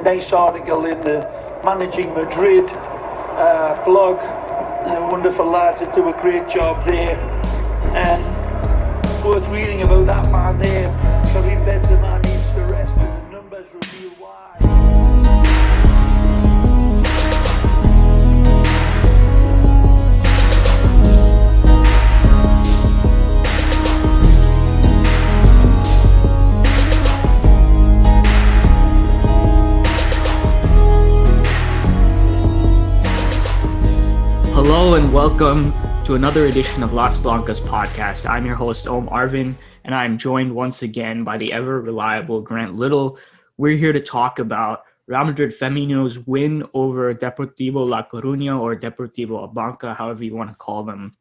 Nice article in the Managing Madrid uh, blog. Uh, wonderful lads that do a great job there. And worth reading about that man there. Karim Benzema needs to rest, and the numbers reveal why. Hello and welcome to another edition of Las Blancas podcast. I'm your host, Om Arvin, and I'm joined once again by the ever reliable Grant Little. We're here to talk about Real Madrid Femenino's win over Deportivo La Coruña or Deportivo Abanca, however you want to call them.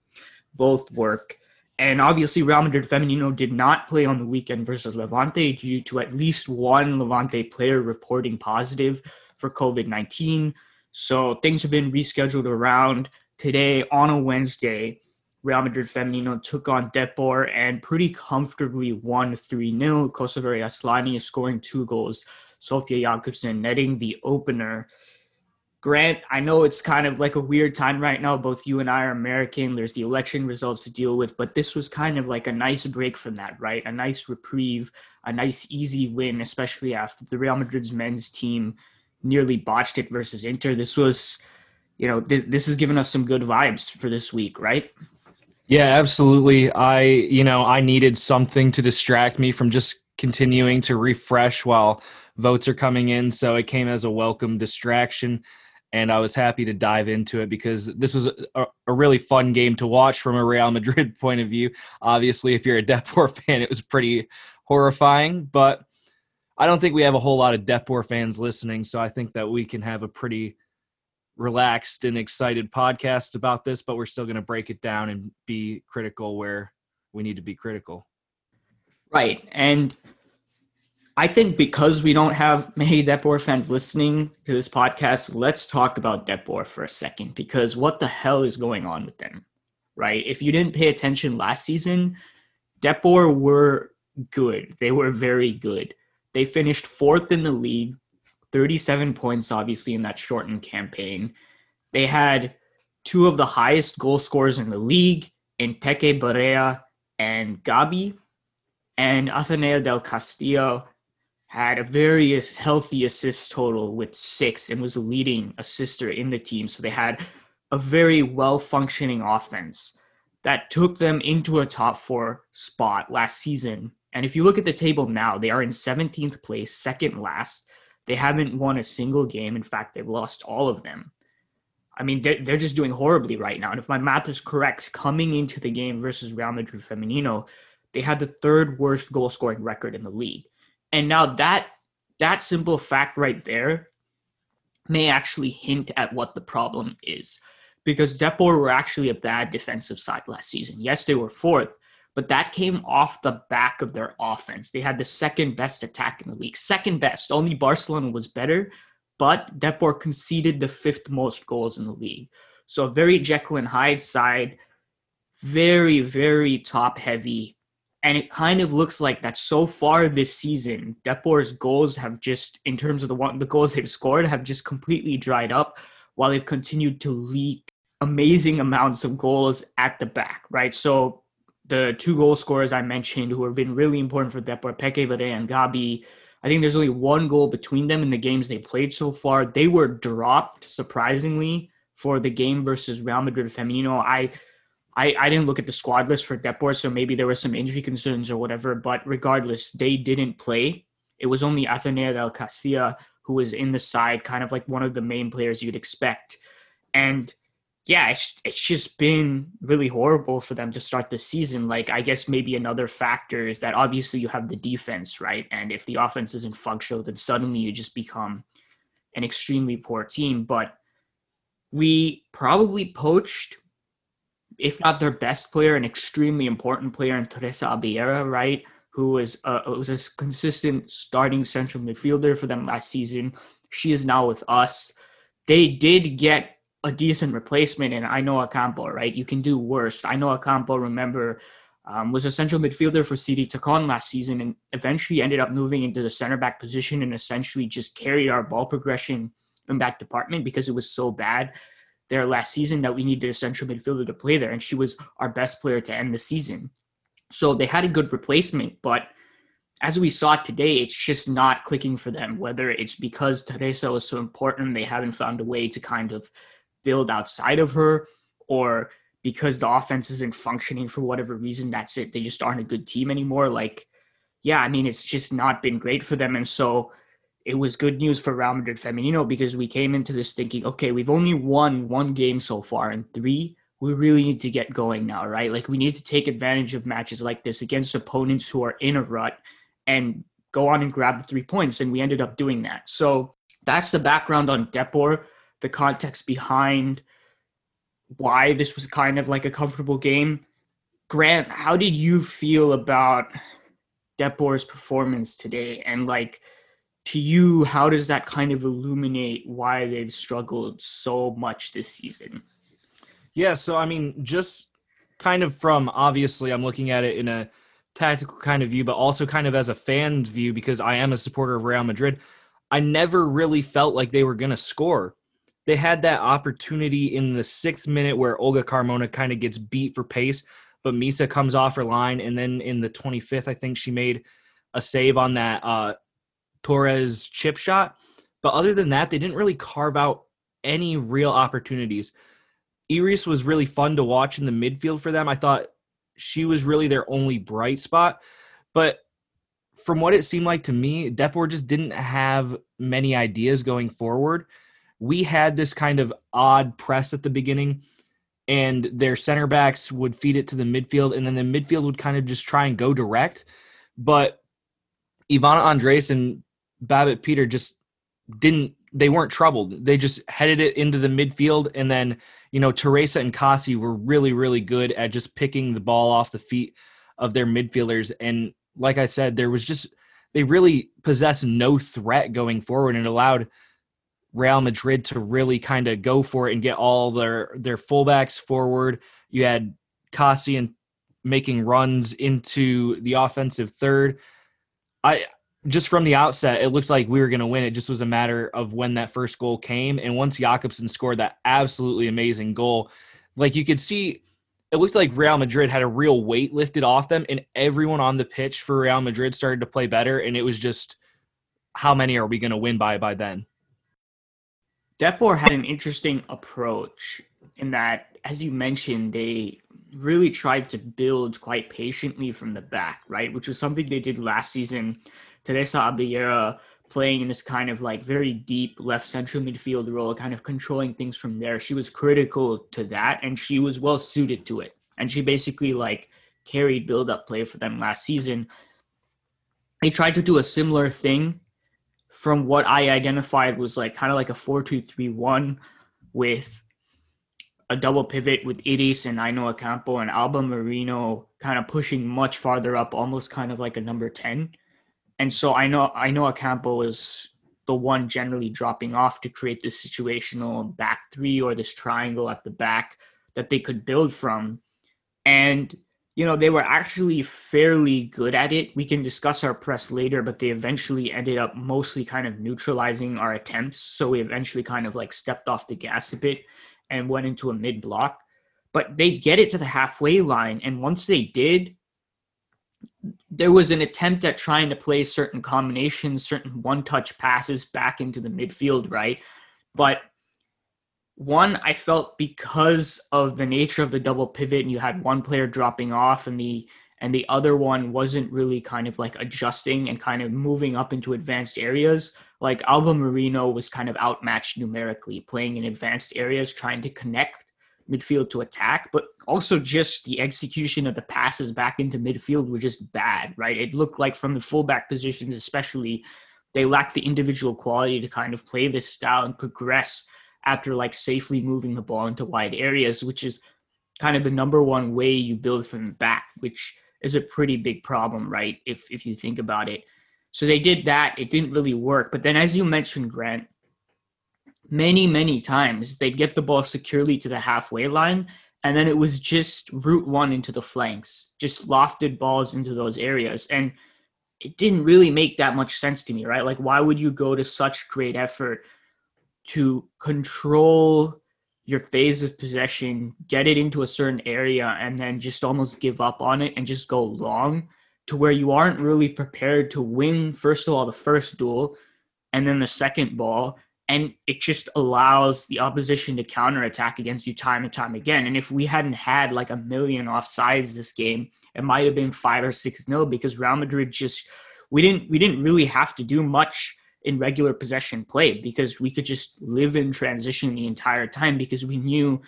Both work. And obviously, Real Madrid Femenino did not play on the weekend versus Levante due to at least one Levante player reporting positive for COVID 19. So things have been rescheduled around. Today, on a Wednesday, Real Madrid Femenino took on Depor and pretty comfortably won 3 0. Kosovare Asllani is scoring two goals. Sofia Jakobsen netting the opener. Grant, I know it's kind of like a weird time right now. Both you and I are American. There's the election results to deal with, but this was kind of like a nice break from that, right? A nice reprieve, a nice easy win, especially after the Real Madrid's men's team nearly botched it versus Inter. This was, you know, th- this has given us some good vibes for this week, right? Yeah, absolutely. I, you know, I needed something to distract me from just continuing to refresh while votes are coming in. So it came as a welcome distraction. And I was happy to dive into it because this was a, a really fun game to watch from a Real Madrid point of view. Obviously, if you're a Depor fan, it was pretty horrifying, but I don't think we have a whole lot of Depor fans listening. So I think that we can have a pretty relaxed and excited podcast about this, but we're still going to break it down and be critical where we need to be critical. Right. And I think because we don't have many Depor fans listening to this podcast, let's talk about Depor for a second because what the hell is going on with them? Right? If you didn't pay attention last season, Depor were good. They were very good. They finished fourth in the league, 37 points, obviously, in that shortened campaign. They had two of the highest goal scorers in the league in Peque Barea and Gabi. And Athenea del Castillo had a very healthy assist total with six and was a leading assister in the team. So they had a very well functioning offense that took them into a top four spot last season. And if you look at the table now, they are in 17th place, second last. They haven't won a single game. In fact, they've lost all of them. I mean, they're, they're just doing horribly right now. And if my math is correct, coming into the game versus Real Madrid Femenino, they had the third worst goal scoring record in the league. And now that that simple fact right there may actually hint at what the problem is. Because Depor were actually a bad defensive side last season. Yes, they were fourth, but that came off the back of their offense. They had the second best attack in the league. Second best. Only Barcelona was better, but Depor conceded the fifth most goals in the league. So a very Jekyll and Hyde side, very, very top heavy and it kind of looks like that so far this season, Depor's goals have just, in terms of the one the goals they've scored, have just completely dried up, while they've continued to leak amazing amounts of goals at the back. Right, so the two goal scorers I mentioned, who have been really important for Depor, Peque Barea and Gabi. I think there's only one goal between them in the games they played so far. They were dropped surprisingly for the game versus Real Madrid Femenino. I I, I didn't look at the squad list for Depor, so maybe there were some injury concerns or whatever. But regardless, they didn't play. It was only Athenea del Castillo who was in the side, kind of like one of the main players you'd expect. And yeah, it's, it's just been really horrible for them to start the season. Like, I guess maybe another factor is that obviously you have the defense, right? And if the offense isn't functional, then suddenly you just become an extremely poor team. But we probably poached if not their best player, an extremely important player in Teresa Abelleira, right? Who was uh, was a consistent starting central midfielder for them last season. She is now with us. They did get a decent replacement and in Ainhoa Campo, right? You can do worse. Ainhoa Campo, remember, um, was a central midfielder for CD Tacón last season and eventually ended up moving into the center back position and essentially just carried our ball progression in that department because it was so bad there last season that we needed a central midfielder to play there. And she was our best player to end the season. So they had a good replacement, but as we saw today, it's just not clicking for them. Whether it's because Teresa was so important, they haven't found a way to kind of build outside of her, or because the offense isn't functioning for whatever reason, that's it. They just aren't a good team anymore. Like, yeah, I mean, it's just not been great for them. And so it was good news for Real Madrid Femenino because we came into this thinking, okay, we've only won one game so far and three. We really need to get going now, right? Like, we need to take advantage of matches like this against opponents who are in a rut and go on and grab the three points. And we ended up doing that. So that's the background on Depor, the context behind why this was kind of like a comfortable game. Grant, how did you feel about Depor's performance today? And like to you, how does that kind of illuminate why they've struggled so much this season? Yeah, so I mean, just kind of from obviously, I'm looking at it in a tactical kind of view, but also kind of as a fan view because I am a supporter of Real Madrid. I never really felt like they were going to score they had that opportunity in the sixth minute where Olga Carmona kind of gets beat for pace, but Misa comes off her line. And then in the 25th, I think she made a save on that uh, Torres chip shot. But other than that, they didn't really carve out any real opportunities. Iris was really fun to watch in the midfield for them. I thought she was really their only bright spot. But from what it seemed like to me, Depor just didn't have many ideas going forward we had this kind of odd press at the beginning and their center backs would feed it to the midfield and then the midfield would kind of just try and go direct. But ivana andres and babett peter just didn't they weren't troubled. They just headed it into the midfield and then you know teresa and kaci were really really good at just picking the ball off the feet of their midfielders. And like i said there was just they really possessed no threat going forward and allowed Real Madrid to really kind of go for it and get all their their fullbacks forward. You had Cassian making runs into the offensive third. I just from the outset, it looked like we were going to win. It just was a matter of when that first goal came. And once Jakobsen scored that absolutely amazing goal, like you could see, it looked like Real Madrid had a real weight lifted off them, and everyone on the pitch for Real Madrid started to play better. And it was just, how many are we going to win by by then? Depor had an interesting approach in that, as you mentioned, they really tried to build quite patiently from the back, right? Which was something they did last season. Teresa Abelleira playing in this kind of like very deep left central midfield role, kind of controlling things from there. She was critical to that and she was well suited to it. And she basically like carried build up play for them last season. They tried to do a similar thing from what I identified was like kind of like a 4-2-3-1 with a double pivot with Iris and Ainhoa Campo and Alba Merino kind of pushing much farther up, almost kind of like a number 10. And so I know Ainhoa Campo was the one generally dropping off to create this situational back three or this triangle at the back that they could build from. And you know, they were actually fairly good at it. We can discuss our press later, but they eventually ended up mostly kind of neutralizing our attempts. So we eventually kind of like stepped off the gas a bit and went into a mid block. But they get it to the halfway line. And once they did, there was an attempt at trying to play certain combinations, certain one touch passes back into the midfield, right? But one i felt because of the nature of the double pivot and you had one player dropping off and the and the other one wasn't really kind of like adjusting and kind of moving up into advanced areas like alba merino was kind of outmatched numerically playing in advanced areas trying to connect midfield to attack but also just the execution of the passes back into midfield were just bad right? It looked like from the fullback positions especially they lacked the individual quality to kind of play this style and progress after like safely moving the ball into wide areas, which is kind of the number one way you build from the back, which is a pretty big problem, right? If if you think about it. So they did that. It didn't really work. But then as you mentioned, Grant, many, many times they'd get the ball securely to the halfway line and then it was just route one into the flanks, just lofted balls into those areas. And it didn't really make that much sense to me, right? Like, why would you go to such great effort to control your phase of possession, get it into a certain area, and then just almost give up on it and just go long to where you aren't really prepared to win, first of all, the first duel and then the second ball. And it just allows the opposition to counterattack against you time and time again. And if we hadn't had like a million offsides this game, it might have been five or six nil because Real Madrid just we didn't we didn't really have to do much in regular possession play because we could just live in transition the entire time because we knew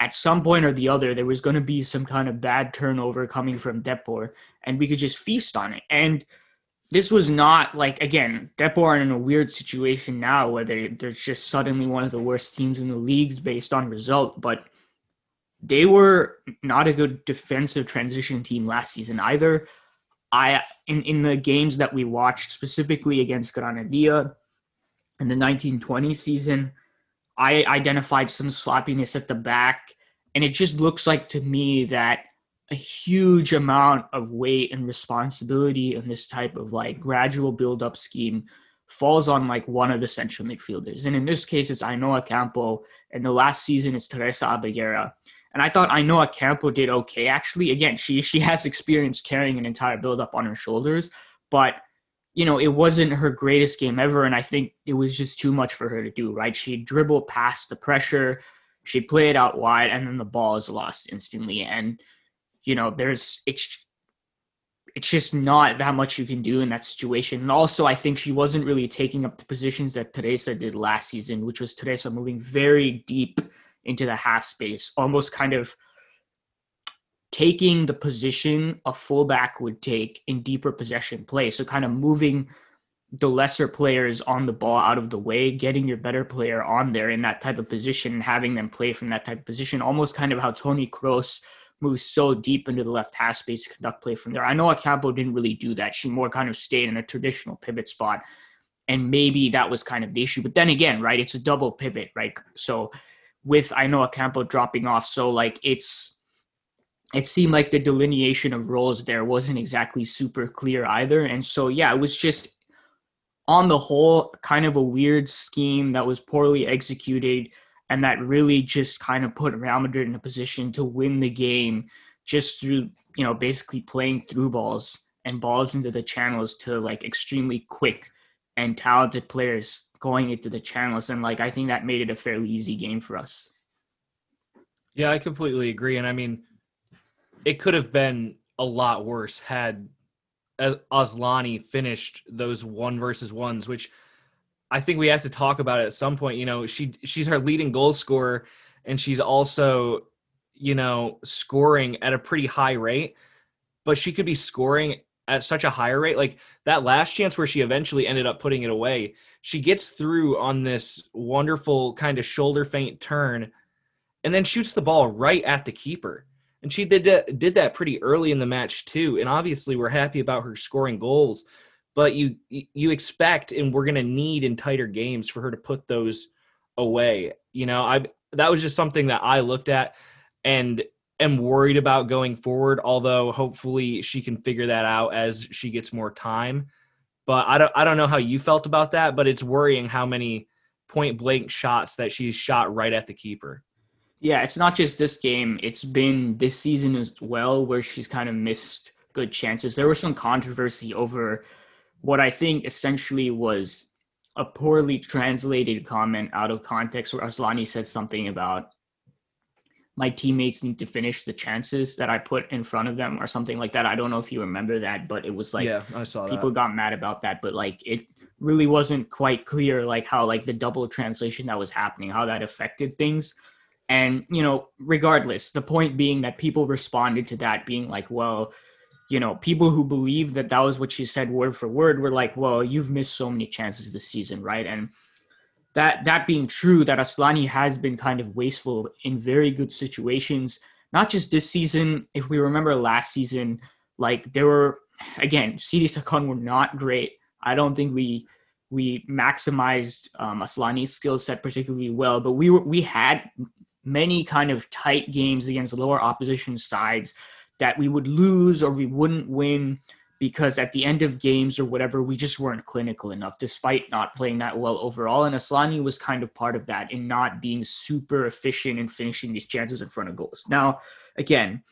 at some point or the other there was going to be some kind of bad turnover coming from Depor and we could just feast on it. And this was not like again, Depor are in a weird situation now where they, they're just suddenly one of the worst teams in the leagues based on result, but they were not a good defensive transition team last season either. I in, in the games that we watched specifically against Granadilla in the 1920 season, I identified some sloppiness at the back, and it just looks like to me that a huge amount of weight and responsibility in this type of like gradual build up scheme falls on like one of the central midfielders. And in this case, it's Ainhoa Campo, and the last season it's Teresa Abelleira. And I thought Ainhoa Campo did okay. Actually, again, she she has experience carrying an entire build-up on her shoulders, but you know, it wasn't her greatest game ever, and I think it was just too much for her to do. Right? She dribbled past the pressure, she played out wide, and then the ball is lost instantly. And you know, there's it's it's just not that much you can do in that situation. And also, I think she wasn't really taking up the positions that Teresa did last season, which was Teresa moving very deep into the half space, almost kind of taking the position a fullback would take in deeper possession play. So kind of moving the lesser players on the ball out of the way, getting your better player on there in that type of position and having them play from that type of position, almost kind of how Tony Kroos moves so deep into the left half space to conduct play from there. I know Acampo didn't really do that. She more kind of stayed in a traditional pivot spot. And maybe that was kind of the issue. But then again, right, it's a double pivot, right? So with Ainhoa Campo dropping off. So like it's it seemed like the delineation of roles there wasn't exactly super clear either. And so yeah, it was just on the whole kind of a weird scheme that was poorly executed and that really just kind of put Real Madrid in a position to win the game just through, you know, basically playing through balls and balls into the channels to like extremely quick and talented players going into the channels. And like I think that made it a fairly easy game for us. Yeah, I completely agree. And I mean, it could have been a lot worse had Asllani finished those one versus ones, which I think we have to talk about at some point. You know, she she's her leading goal scorer, and she's also, you know, scoring at a pretty high rate. But she could be scoring at such a higher rate. Like that last chance where she eventually ended up putting it away, she gets through on this wonderful kind of shoulder feint turn and then shoots the ball right at the keeper. And she did did that pretty early in the match too. And obviously we're happy about her scoring goals, but you you expect and we're going to need in tighter games for her to put those away. You know, I that was just something that I looked at and am worried about going forward. Although hopefully she can figure that out as she gets more time. But I don't I don't know how you felt about that, but it's worrying how many point blank shots that she's shot right at the keeper. Yeah, it's not just this game. It's been this season as well where she's kind of missed good chances. There was some controversy over what I think essentially was a poorly translated comment out of context where Asllani said something about my teammates need to finish the chances that I put in front of them or something like that. I don't know if you remember that, but it was like yeah, I saw people that. got mad about that, but like it really wasn't quite clear like how like the double translation that was happening, how that affected things. And you know, regardless, the point being that people responded to that being like, well, you know, people who believe that that was what she said word for word were like, well, you've missed so many chances this season, right? And that that being true, that Asllani has been kind of wasteful in very good situations, not just this season. If we remember last season, like there were again, CD Tacón were not great. I don't think we we maximized um, Asllani's skill set particularly well, but we were we had many kind of tight games against lower opposition sides that we would lose or we wouldn't win because at the end of games or whatever, we just weren't clinical enough, despite not playing that well overall. And Asllani was kind of part of that in not being super efficient in finishing these chances in front of goals. Now, again,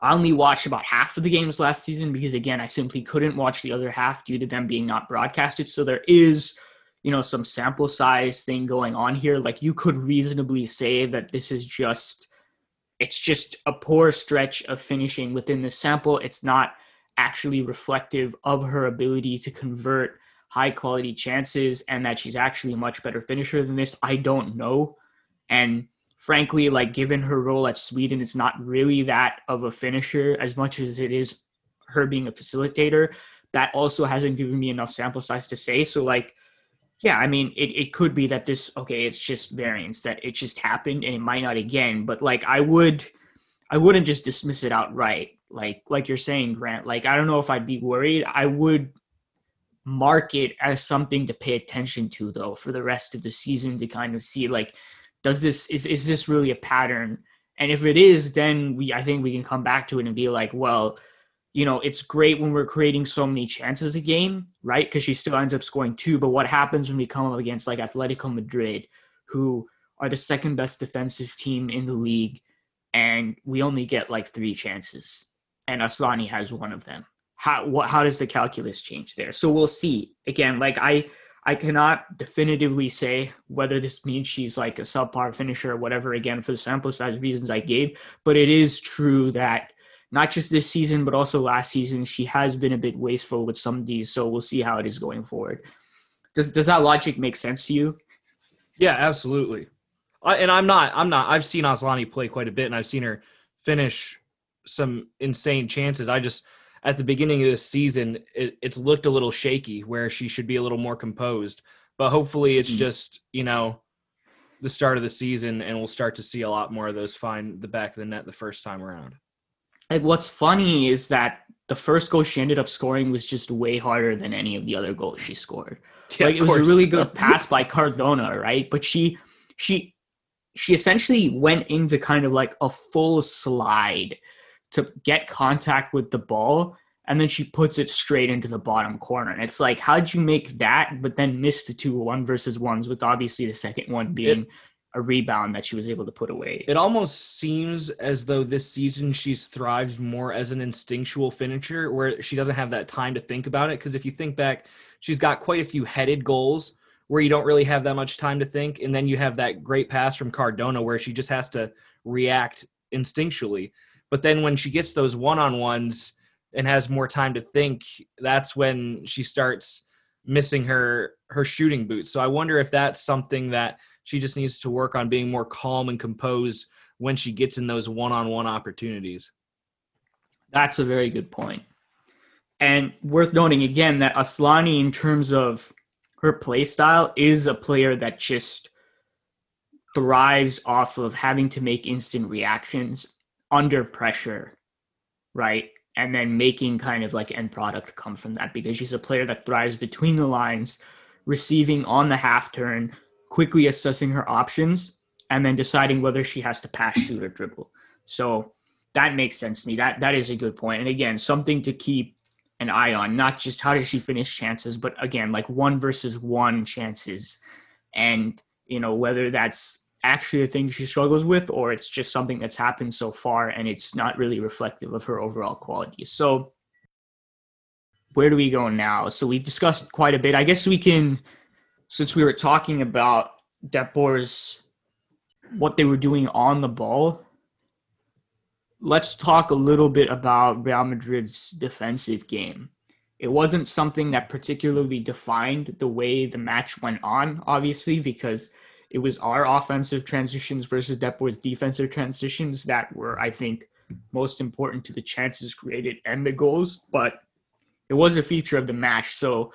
I only watched about half of the games last season because, again, I simply couldn't watch the other half due to them being not broadcasted. So there is, you know, some sample size thing going on here. Like you could reasonably say that this is just. It's just a poor stretch of finishing within the sample. It's not actually reflective of her ability to convert high quality chances and that she's actually a much better finisher than this, I don't know. And frankly, like given her role at Sweden, it's not really that of a finisher as much as it is her being a facilitator. That also hasn't given me enough sample size to say. So, like, yeah, I mean, it, it could be that this, okay, it's just variance, that it just happened and it might not again. But, like, I would, I wouldn't just dismiss it outright like like you're saying grant like i don't know if i'd be worried. I would mark it as something to pay attention to though for the rest of the season to kind of see like does this is is this really a pattern? And if it is then we i think we can come back to it and be like well you know it's great when we're creating so many chances a game right? Because she still ends up scoring two but what happens when we come up against like atletico madrid who are the second best defensive team in the league and we only get like three chances and Asllani has one of them. How what, how does the calculus change there? So we'll see. Again, like I I cannot definitively say whether this means she's like a subpar finisher or whatever. Again, for the sample size reasons I gave, but it is true that not just this season but also last season she has been a bit wasteful with some of these. So we'll see how it is going forward. Does does that logic make sense to you? Yeah, absolutely. I, and I'm not I'm not I've seen Asllani play quite a bit, and I've seen her finish some insane chances. I just at the beginning of this season, it, it's looked a little shaky where she should be a little more composed. But hopefully, it's mm-hmm. just you know the start of the season, and we'll start to see a lot more of those find the back of the net the first time around. Like what's funny is that the first goal she ended up scoring was just way harder than any of the other goals she scored. Yeah, like it was a really good pass by Cardona, right? But she she she essentially went into kind of like a full slide to get contact with the ball and then she puts it straight into the bottom corner. And it's like, how'd you make that, but then miss the two one versus ones, with obviously the second one being it, a rebound that she was able to put away. It almost seems as though this season she's thrived more as an instinctual finisher where she doesn't have that time to think about it. Because if you think back, she's got quite a few headed goals where you don't really have that much time to think. And then you have that great pass from Cardona where she just has to react instinctually. But then when she gets those one on ones and has more time to think, that's when she starts missing her her shooting boots. So I wonder if that's something that she just needs to work on being more calm and composed when she gets in those one-on-one opportunities. That's a very good point. And worth noting again that Asllani in terms of her play style, is a player that just thrives off of having to make instant reactions under pressure, right? And then making kind of like end product come from that because she's a player that thrives between the lines, receiving on the half turn, quickly assessing her options, and then deciding whether she has to pass, shoot, or dribble. So that makes sense to me. That that is a good point. And again, something to keep an eye on, not just how does she finish chances, but again, like one versus one chances. And, you know, whether that's actually a thing she struggles with or it's just something that's happened so far and it's not really reflective of her overall quality. So where do we go now? So we've discussed quite a bit. I guess we can since we were talking about Depor's what they were doing on the ball, let's talk a little bit about Real Madrid's defensive game. It wasn't something that particularly defined the way the match went on, obviously, because it was our offensive transitions versus Depor's defensive transitions that were, I think, most important to the chances created and the goals. But it was a feature of the match. So,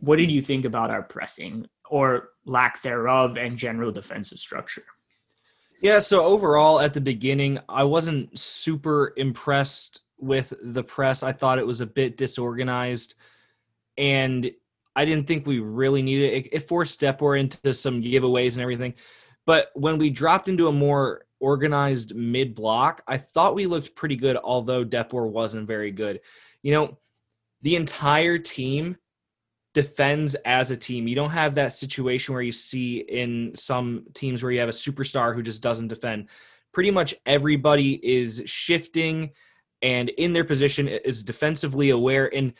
what did you think about our pressing or lack thereof and general defensive structure? Yeah, so overall at the beginning, I wasn't super impressed with the press. I thought it was a bit disorganized and I didn't think we really needed it. It forced Depor into some giveaways and everything. But when we dropped into a more organized mid block, I thought we looked pretty good, although Depor wasn't very good. You know, the entire team defends as a team. You don't have that situation where you see in some teams where you have a superstar who just doesn't defend. Pretty much everybody is shifting and in their position is defensively aware. And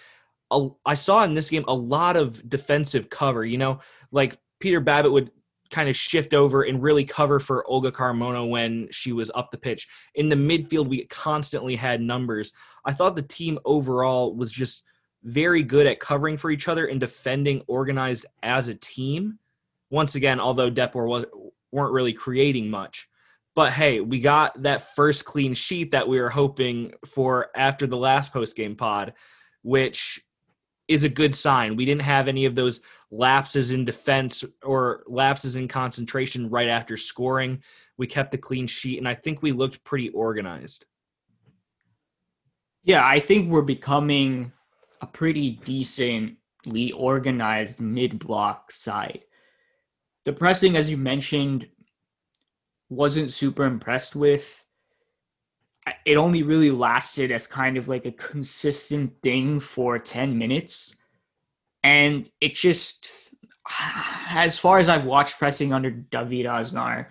I saw in this game a lot of defensive cover. You know, like Peter Babett would kind of shift over and really cover for Olga Carmona when she was up the pitch. In the midfield, we constantly had numbers. I thought the team overall was just very good at covering for each other and defending organized as a team. Once again, although Depor was weren't really creating much. But hey, we got that first clean sheet that we were hoping for after the last post game pod, which is a good sign. We didn't have any of those lapses in defense or lapses in concentration right after scoring. We kept a clean sheet, and I think we looked pretty organized. Yeah, I think we're becoming a pretty decently organized mid block side. The pressing, as you mentioned, wasn't super impressed with. It only really lasted as kind of like a consistent thing for 10 minutes. And it just, as far as I've watched pressing under David Aznar,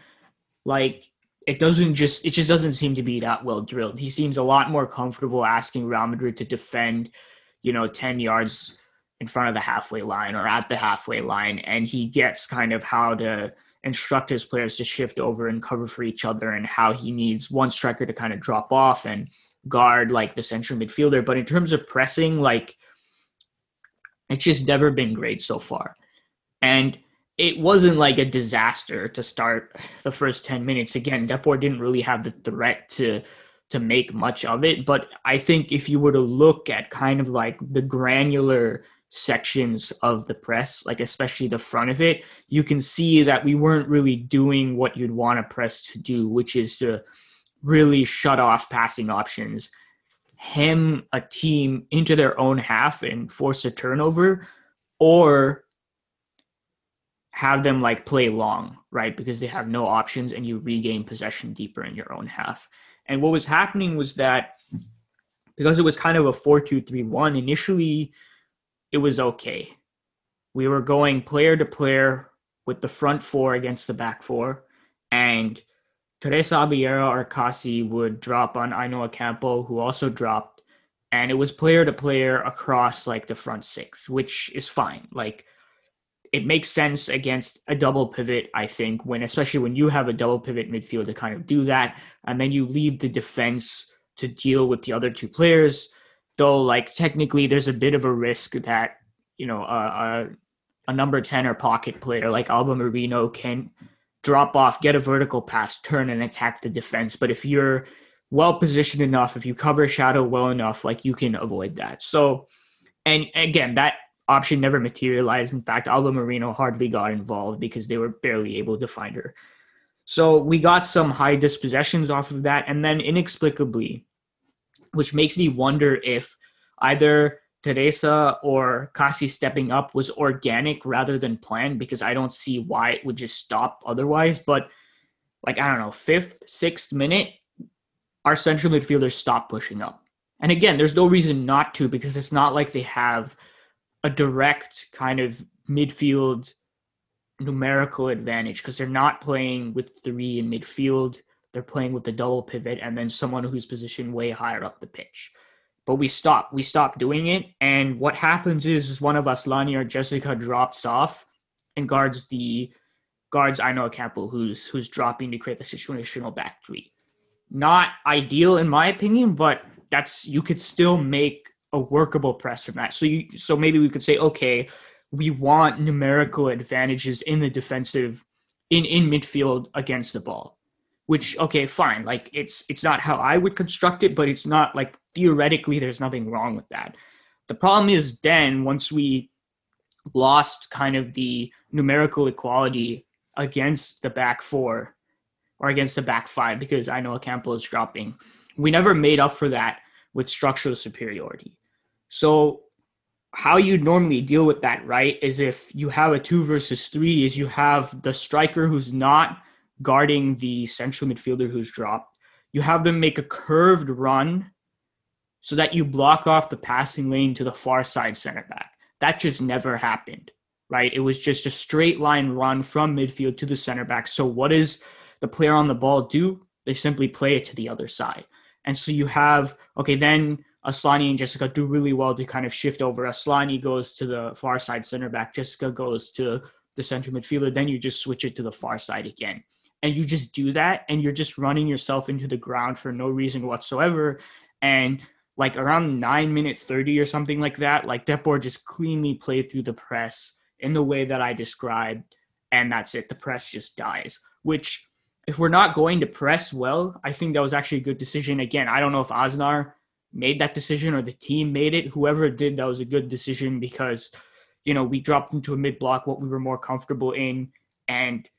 like it doesn't just, it just doesn't seem to be that well drilled. He seems a lot more comfortable asking Real Madrid to defend you know, 10 yards in front of the halfway line or at the halfway line. And he gets kind of how to instruct his players to shift over and cover for each other and how he needs one striker to kind of drop off and guard like the central midfielder. But in terms of pressing, like it's just never been great so far. And it wasn't like a disaster to start the first 10 minutes. Again, Depor didn't really have the threat to to make much of it. But I think if you were to look at kind of like the granular sections of the press, like especially the front of it, you can see that we weren't really doing what you'd want a press to do, which is to really shut off passing options, hem a team into their own half and force a turnover, or have them like play long, right? Because they have no options and you regain possession deeper in your own half. And what was happening was that because it was kind of a 4 2 3 1, initially it was okay. We were going player to player with the front four against the back four. And Teresa Abelleira or would drop on Ainhoa Campo, who also dropped. And it was player to player across like the front six, which is fine. Like it makes sense against a double pivot, I think, when especially when you have a double pivot midfield to kind of do that, and then you leave the defense to deal with the other two players. Though, like technically, there's a bit of a risk that you know a, a number ten or pocket player like Alba Merino can drop off, get a vertical pass, turn and attack the defense. But if you're well positioned enough, if you cover shadow well enough, like you can avoid that. So, and again, that option never materialized. In fact, Alba Merino hardly got involved because they were barely able to find her. So we got some high dispossessions off of that, and then inexplicably, which makes me wonder if either Teresa or Kaci stepping up was organic rather than planned because I don't see why it would just stop otherwise. But like I don't know, fifth, sixth minute, our central midfielders stopped pushing up. And again, there's no reason not to because it's not like they have a direct kind of midfield numerical advantage because they're not playing with three in midfield. They're playing with the double pivot and then someone who's positioned way higher up the pitch. But we stop. We stop doing it. And what happens is one of us, Lani or Jessica, drops off and guards the guards Ainhoa Campo, who's who's dropping to create the situational back three. Not ideal in my opinion, but that's you could still make a workable press from that. So you so maybe we could say, okay, we want numerical advantages in the defensive in in midfield against the ball. Which okay, fine. Like it's it's not how I would construct it, but it's not like theoretically there's nothing wrong with that. The problem is then once we lost kind of the numerical equality against the back four or against the back five because Ainhoa Campo is dropping. We never made up for that with structural superiority. So how you normally deal with that, right, is if you have a two versus three, is you have the striker who's not guarding the central midfielder who's dropped. You have them make a curved run so that you block off the passing lane to the far side center back. That just never happened, right? It was just a straight line run from midfield to the center back. So what does the player on the ball do? They simply play it to the other side. And so you have, okay, then Asllani and Jessica do really well to kind of shift over. Asllani goes to the far side center back. Jessica goes to the central midfielder. Then you just switch it to the far side again. And you just do that, and you're just running yourself into the ground for no reason whatsoever. And like around nine minute 30 or something like that, like Depor just cleanly played through the press in the way that I described. And that's it. The press just dies, which if we're not going to press well, I think that was actually a good decision. Again, I don't know if Aznar made that decision or the team made it. Whoever did, that was a good decision because, you know, we dropped into a mid block, what we were more comfortable in, and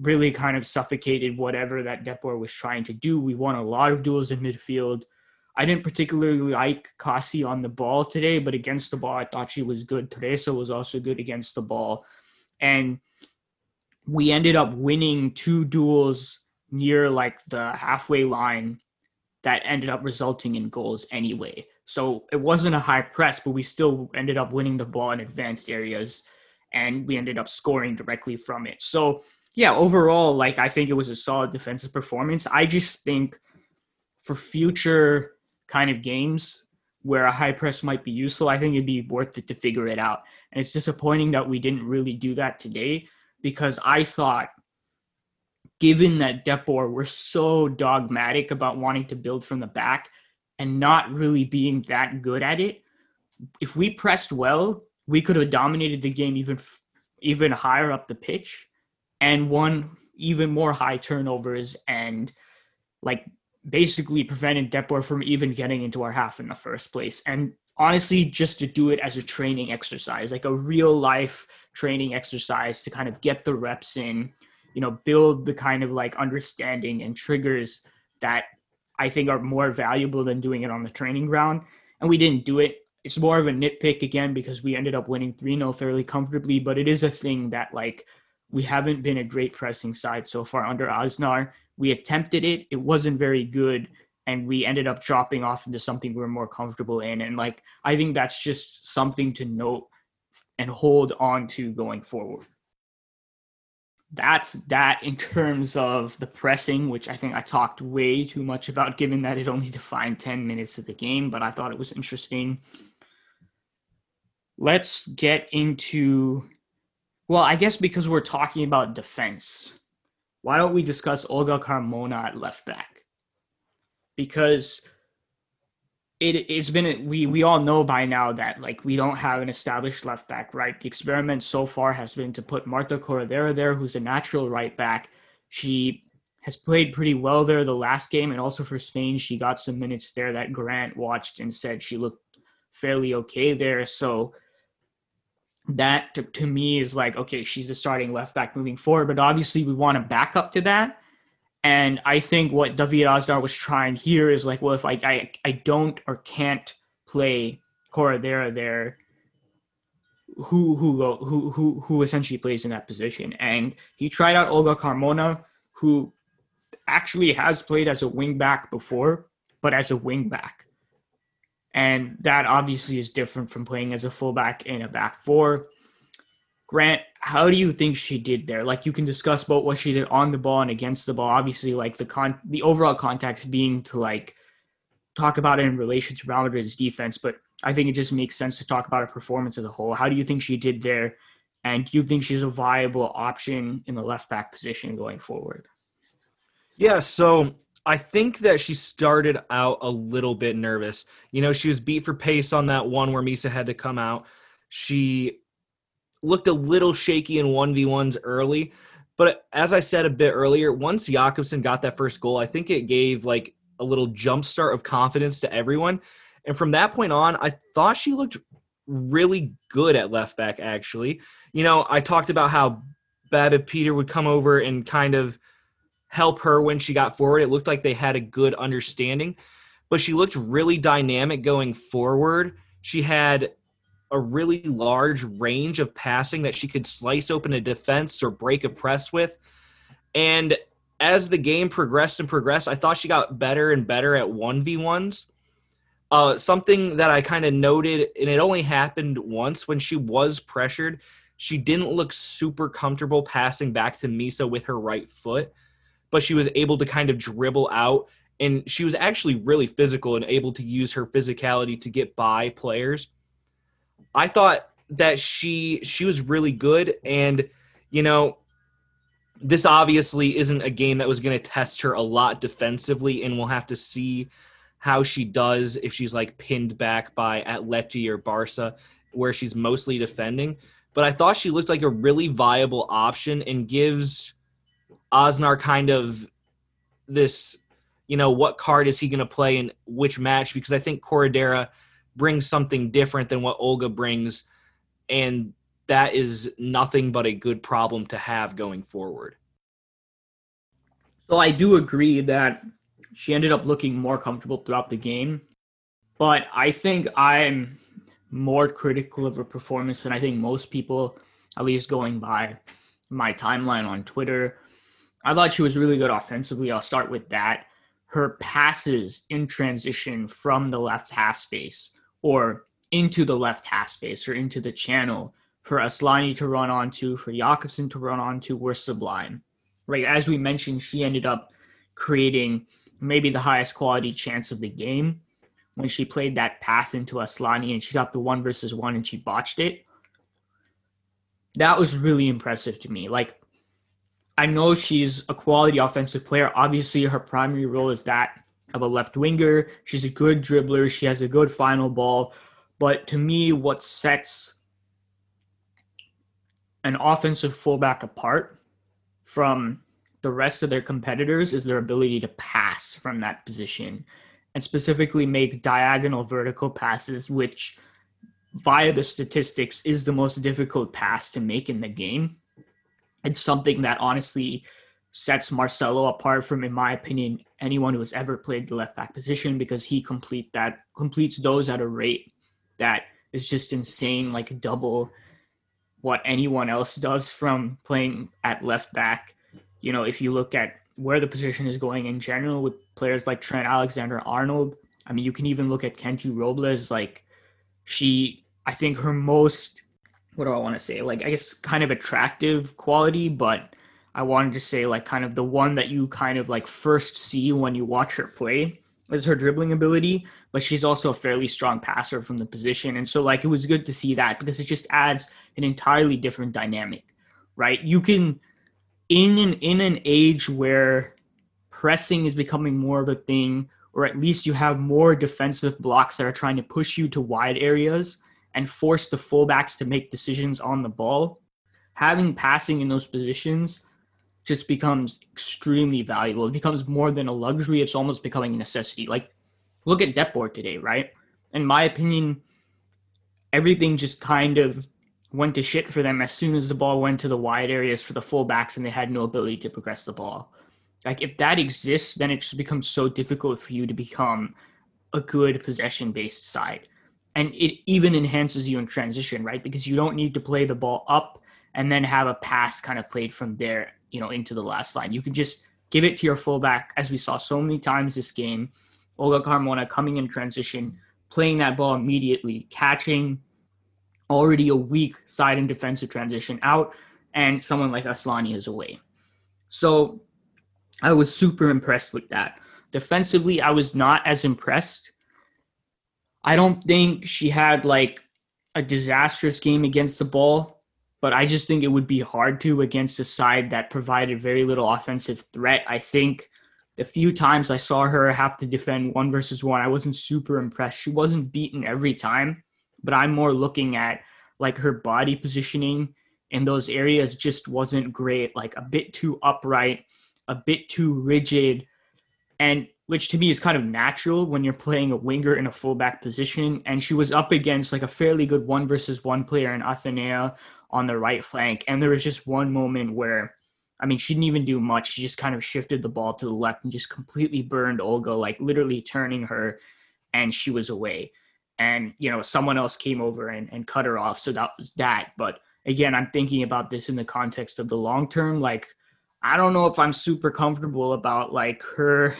really kind of suffocated whatever that Depor was trying to do. We won a lot of duels in midfield. I didn't particularly like Kaci on the ball today, but against the ball, I thought she was good. Teresa was also good against the ball. And we ended up winning two duels near like the halfway line that ended up resulting in goals anyway. So it wasn't a high press, but we still ended up winning the ball in advanced areas and we ended up scoring directly from it. So yeah, overall, like I think it was a solid defensive performance. I just think for future kind of games where a high press might be useful, I think it'd be worth it to figure it out. And it's disappointing that we didn't really do that today because I thought, given that Depor were so dogmatic about wanting to build from the back and not really being that good at it, if we pressed well, we could have dominated the game even even higher up the pitch and won even more high turnovers and like basically prevented Depor from even getting into our half in the first place. And honestly, just to do it as a training exercise, like a real life training exercise to kind of get the reps in, you know, build the kind of like understanding and triggers that I think are more valuable than doing it on the training ground. And we didn't do it. It's more of a nitpick again because we ended up winning 3 0 fairly comfortably, but it is a thing that like we haven't been a great pressing side so far under Aznar. We attempted it. It wasn't very good and we ended up dropping off into something we are more comfortable in. And like i think that's just something to note and hold on to going forward. That's that in terms of the pressing which i think i talked way too much about given that it only defined 10 minutes of the game but i thought it was interesting. Let's get into well i guess because we're talking about defense why don't we discuss Olga Carmona at left back? Because it, it's been we we all know by now that like we don't have an established left back, right? The experiment so far has been to put Marta Corredera there, who's a natural right back. She has played pretty well there the last game, and also for Spain, she got some minutes there that Grant watched and said she looked fairly okay there. So that to, to, me is like okay she's the starting left back moving forward but obviously we want to back up to that. And i think what david Aznar was trying here is like well if i i, I don't or can't play Corredera there who who who who who essentially plays in that position? And he tried out Olga Carmona who actually has played as a wing back before but as a wing back and that obviously is different from playing as a fullback in a back four. Grant, how do you think she did there? Like you can discuss about what she did on the ball and against the ball. Obviously, like the con the overall context being to like talk about it in relation to Real Madrid's defense, but I think it just makes sense to talk about her performance as a whole. How do you think she did there? And do you think she's a viable option in the left back position going forward? Yeah, so I think that she started out a little bit nervous. You know, she was beat for pace on that one where Misa had to come out. She looked a little shaky in 1v1s early. But as I said a bit earlier, once Jakobsen got that first goal, I think it gave like a little jump start of confidence to everyone. And from that point on, I thought she looked really good at left back, actually. You know, I talked about how Babette Peter would come over and kind of – help her when she got forward. It looked like they had a good understanding, but she looked really dynamic going forward. She had a really large range of passing that she could slice open a defense or break a press with. And as the game progressed and progressed, I thought she got better and better at 1v1s. Uh, something that I kind of noted, and it only happened once when she was pressured, she didn't look super comfortable passing back to Misa with her right foot, but she was able to kind of dribble out. And she was actually really physical and able to use her physicality to get by players. I thought that she she was really good and you know this obviously isn't a game that was going to test her a lot defensively, and we'll have to see how she does if she's like pinned back by Atleti or Barca, where she's mostly defending. But I thought she looked like a really viable option and gives Aznar kind of this, you know, what card is he going to play in which match? Because I think Corredera brings something different than what Olga brings. And that is nothing but a good problem to have going forward. So I do agree that she ended up looking more comfortable throughout the game, but I think I'm more critical of her performance than I think most people, at least going by my timeline on Twitter. I thought she was really good offensively. I'll start with that. Her passes in transition from the left half space or into the left half space or into the channel for Asllani to run onto, for Jakobsson to run onto, were sublime. Right, as we mentioned, she ended up creating maybe the highest quality chance of the game when she played that pass into Asllani and she got the one versus one and she botched it. That was really impressive to me. Like, I know she's a quality offensive player. Obviously, her primary role is that of a left winger. She's a good dribbler. She has a good final ball. But to me, what sets an offensive fullback apart from the rest of their competitors is their ability to pass from that position and specifically make diagonal vertical passes, which via the statistics is the most difficult pass to make in the game. It's something that honestly sets Marcelo apart from, in my opinion, anyone who has ever played the left back position because he complete that completes those at a rate that is just insane, like double what anyone else does from playing at left back. You know, if you look at where the position is going in general with players like Trent Alexander Arnold, I mean, you can even look at Kenti Robles. Like, she, I think her most, what do I want to say? Like, I guess kind of attractive quality, but I wanted to say, like, kind of the one that you kind of like first see when you watch her play is her dribbling ability, but she's also a fairly strong passer from the position. And so, like, it was good to see that because it just adds an entirely different dynamic, right? You can, in an in an age where pressing is becoming more of a thing, or at least you have more defensive blocks that are trying to push you to wide areas and force the fullbacks to make decisions on the ball. Having passing in those positions just becomes extremely valuable. It becomes more than a luxury. It's almost becoming a necessity. Like, look at Depor today, right? In my opinion, everything just kind of went to shit for them as soon as the ball went to the wide areas for the fullbacks and they had no ability to progress the ball. Like, if that exists, then it just becomes so difficult for you to become a good possession based side. And it even enhances you in transition, right? Because you don't need to play the ball up and then have a pass kind of played from there you know, into the last line. You can just give it to your fullback, as we saw so many times this game. Olga Carmona coming in transition, playing that ball immediately, catching already a weak side and defensive transition out, and someone like Asllani is away. So I was super impressed with that. Defensively, I was not as impressed. I don't think she had like a disastrous game against the ball but I just think it would be hard to against a side that provided very little offensive threat. I think the few times I saw her have to defend one versus one, I wasn't super impressed. She wasn't beaten every time, but I'm more looking at like her body positioning in those areas just wasn't great, like a bit too upright, a bit too rigid, and which to me is kind of natural when you're playing a winger in a fullback position. And she was up against like a fairly good one versus one player in Athenea on the right flank. And there was just one moment where, I mean, she didn't even do much. She just kind of shifted the ball to the left and just completely burned Olga, like literally turning her, and she was away. And, you know, someone else came over and, and cut her off. So that was that. But again, I'm thinking about this in the context of the long term. Like, I don't know if I'm super comfortable about like her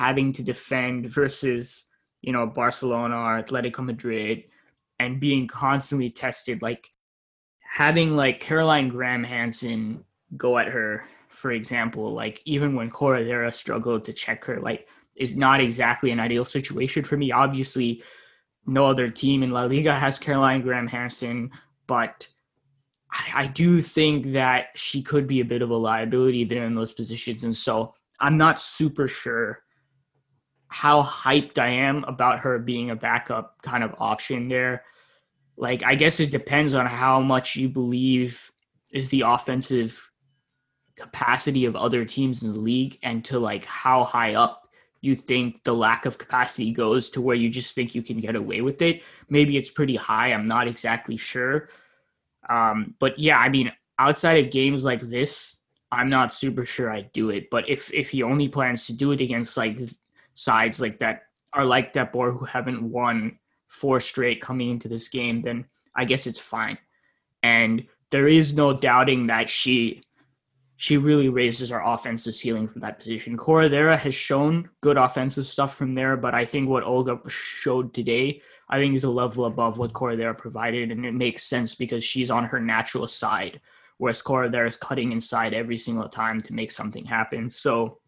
having to defend versus you know Barcelona or Atletico Madrid and being constantly tested like having like Caroline Graham Hansen go at her for example like even when Corredera struggled to check her like is not exactly an ideal situation for me. Obviously no other team in La Liga has Caroline Graham Hansen but I do think that she could be a bit of a liability there in those positions. And so I'm not super sure how hyped I am about her being a backup kind of option there. Like, I guess it depends on how much you believe is the offensive capacity of other teams in the league and to like how high up you think the lack of capacity goes to where you just think you can get away with it. Maybe it's pretty high. I'm not exactly sure. Um, but yeah, I mean, outside of games like this, I'm not super sure I'd do it. But if if he only plans to do it against like sides like that are like Depor who haven't won four straight coming into this game, then I guess it's fine. And there is no doubting that she she really raises our offensive ceiling from that position. Corredera has shown good offensive stuff from there, but I think what Olga showed today, I think is a level above what Corredera provided, and it makes sense because she's on her natural side, whereas Corredera is cutting inside every single time to make something happen. So,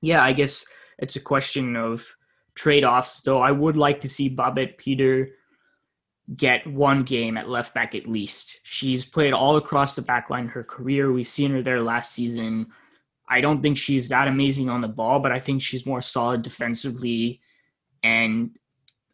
yeah, I guess it's a question of trade offs. Though I would like to see Babett Peter get one game at left back at least. She's played all across the back line her career. We've seen her there last season. I don't think she's that amazing on the ball, but I think she's more solid defensively. And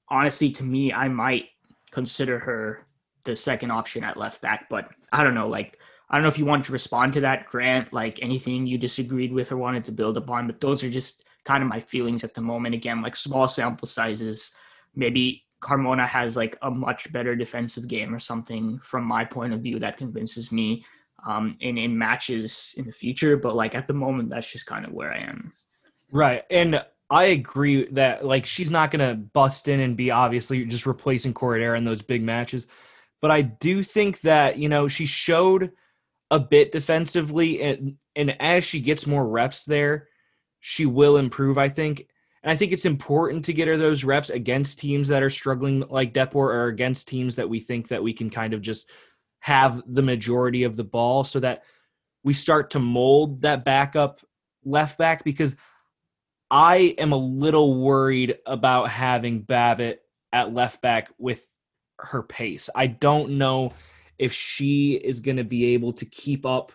honestly, to me, I might consider her the second option at left back. But I don't know. Like, I don't know if you want to respond to that, Grant, like anything you disagreed with or wanted to build upon, but those are just kind of my feelings at the moment. Again, like small sample sizes, maybe Carmona has like a much better defensive game or something from my point of view that convinces me um, in in matches in the future. But like at the moment, that's just kind of where I am. Right, and I agree that like she's not gonna bust in and be obviously just replacing Corredera in those big matches. But I do think that you know she showed a bit defensively, and and as she gets more reps there, she will improve, I think. And I think it's important to get her those reps against teams that are struggling like Depor or against teams that we think that we can kind of just have the majority of the ball so that we start to mold that backup left back because I am a little worried about having Babett at left back with her pace. I don't know if she is going to be able to keep up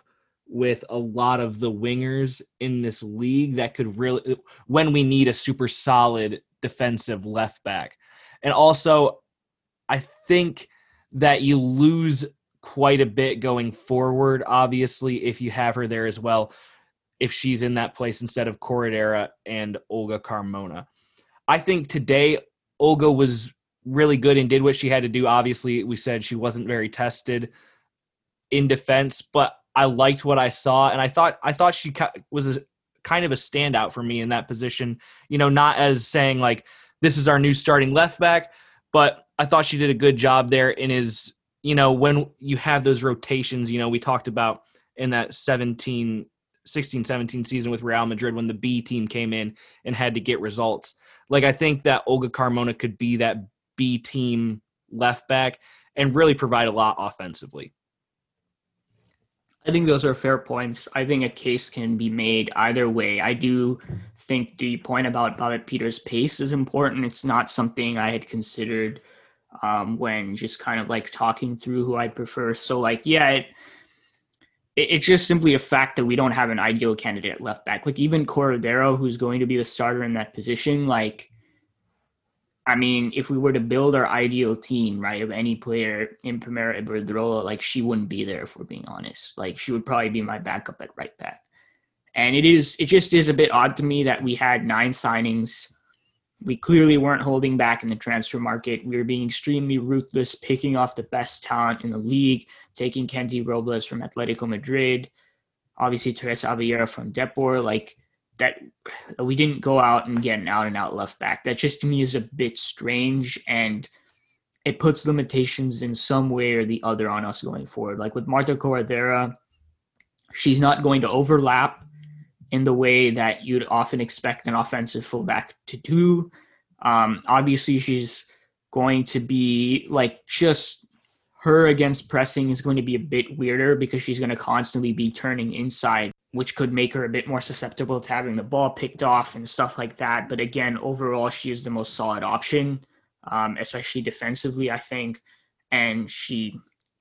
with a lot of the wingers in this league that could really when we need a super solid defensive left back. And also I think that you lose quite a bit going forward obviously if you have her there as well if she's in that place instead of Corredera and Olga Carmona. I think today Olga was really good and did what she had to do. Obviously, we said she wasn't very tested in defense, but I liked what I saw, and I thought I thought she was a, kind of a standout for me in that position. You know, not as saying like this is our new starting left back, but I thought she did a good job there. In his, you know, when you have those rotations, you know, we talked about in that 17, 16, 17 season with Real Madrid when the B team came in and had to get results. Like I think that Olga Carmona could be that B team left back and really provide a lot offensively. I think those are fair points. I think a case can be made either way. I do think the point about Babett Peters' pace is important. It's not something I had considered um, when just kind of like talking through who I prefer. So, like, yeah, it, it, it's just simply a fact that we don't have an ideal candidate left back. Like, even Corredera, who's going to be the starter in that position, like, I mean, if we were to build our ideal team, right, of any player in Primera Iberdrola, like she wouldn't be there if we're being honest. Like she would probably be my backup at right back. And it is it just is a bit odd to me that we had nine signings. We clearly weren't holding back in the transfer market. We were being extremely ruthless, picking off the best talent in the league, taking Kenti Robles from Atletico Madrid, obviously Teresa Abelleira from Depor. Like that we didn't go out and get an out and out left back. That just to me is a bit strange and it puts limitations in some way or the other on us going forward. Like with Marta Corredera, She's not going to overlap in the way that you'd often expect an offensive fullback to do. Um, obviously, she's going to be like just her against pressing is going to be a bit weirder because she's going to constantly be turning inside, which could make her a bit more susceptible to having the ball picked off and stuff like that. But again, overall, she is the most solid option, um, especially defensively, I think. And she,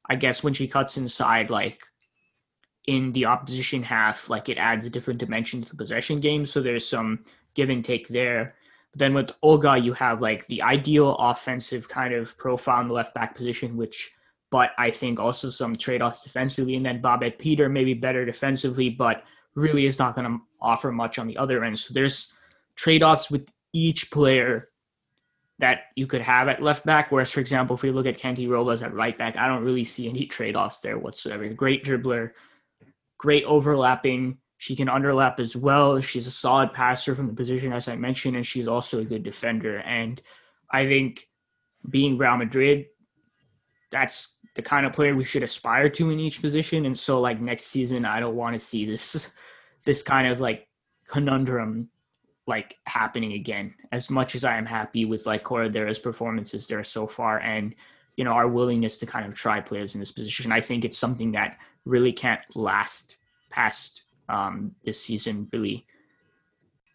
I guess, when she cuts inside, like in the opposition half, like it adds a different dimension to the possession game. So there's some give and take there. But then with Olga, you have like the ideal offensive kind of profile in the left back position, which, but I think also some trade offs defensively. And then Babett Peter maybe better defensively, but really is not going to offer much on the other end. So there's trade offs with each player that you could have at left back. Whereas, for example, if we look at Kenti Robles at right back, I don't really see any trade offs there whatsoever. Great dribbler, great overlapping. She can underlap as well. She's a solid passer from the position, as I mentioned, and she's also a good defender. And I think being Real Madrid, that's the kind of player we should aspire to in each position. And so, like next season, I don't want to see this this kind of like conundrum like happening again. As much as I am happy with like Corredera's performances there so far, and you know our willingness to kind of try players in this position, I think it's something that really can't last past um, this season, really.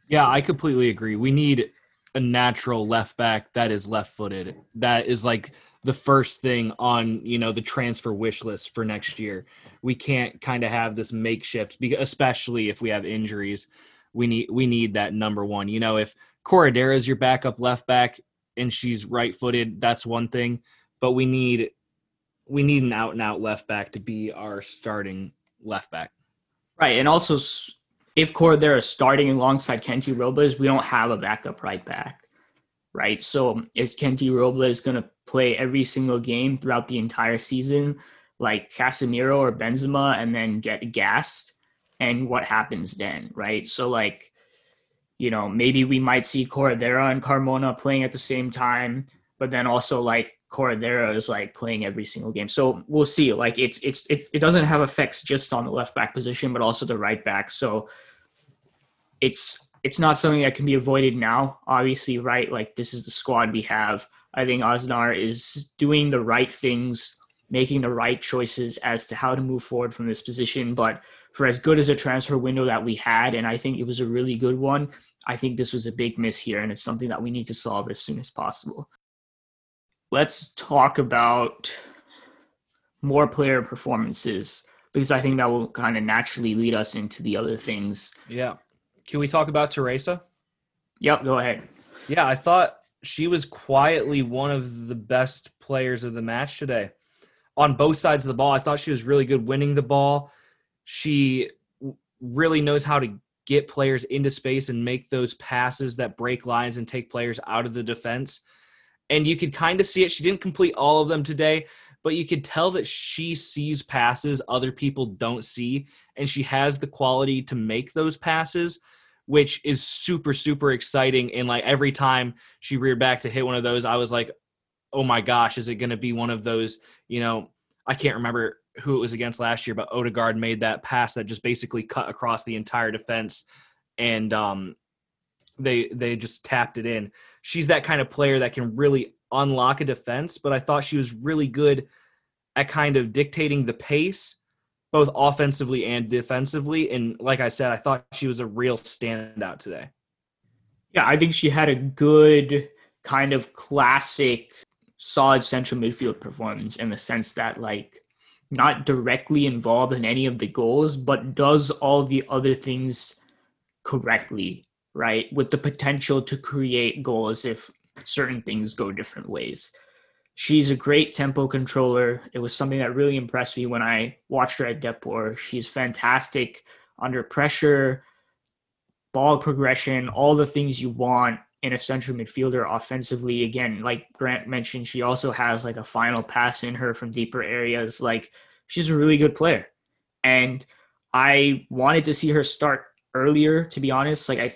Yeah, I completely agree. We need a natural left back that is left footed. That is like the first thing on you know the transfer wish list for next year. We can't kind of have this makeshift, especially if we have injuries. We need we need that number one. You know, if Corredera is your backup left back and she's right footed, that's one thing. But we need we need an out and out left back to be our starting left back. Right, and also if Corredera is starting alongside Kenti Robles, we don't have a backup right back. Right, so is Kenti Robles going to play every single game throughout the entire season, like Casemiro or Benzema, and then get gassed? And what happens then? Right, so like, you know, maybe we might see Corredera and Carmona playing at the same time, but then also like Corredera is like playing every single game. So we'll see. Like it's it's it, it doesn't have effects just on the left back position, but also the right back. So it's it's not something that can be avoided now. Obviously, right? Like this is the squad we have. I think Aznar is doing the right things, making the right choices as to how to move forward from this position. But for as good as a transfer window that we had, and I think it was a really good one, I think this was a big miss here, and it's something that we need to solve as soon as possible let's talk about more player performances because I think that will kind of naturally lead us into the other things. Yeah. Can we talk about Teresa? Yep, go ahead. Yeah, I thought she was quietly one of the best players of the match today. On both sides of the ball, I thought she was really good winning the ball. She really knows how to get players into space and make those passes that break lines and take players out of the defense and you could kind of see it. She didn't complete all of them today, but you could tell that she sees passes other people don't see, and she has the quality to make those passes, which is super, super exciting. And like every time she reared back to hit one of those, I was like, oh my gosh, is it going to be one of those? You know, I can't remember who it was against last year, but Odegaard made that pass that just basically cut across the entire defense. And um, they they just tapped it in. She's that kind of player that can really unlock a defense, but I thought she was really good at kind of dictating the pace both offensively and defensively and like I said, I thought she was a real standout today. Yeah, I think she had a good kind of classic solid central midfield performance in the sense that like not directly involved in any of the goals, but does all the other things correctly right? With the potential to create goals if certain things go different ways. She's a great tempo controller. It was something that really impressed me when I watched her at Depor. She's fantastic under pressure, ball progression, all the things you want in a central midfielder offensively. Again, like Grant mentioned, she also has like a final pass in her from deeper areas. Like she's a really good player. And I wanted to see her start earlier, to be honest. Like I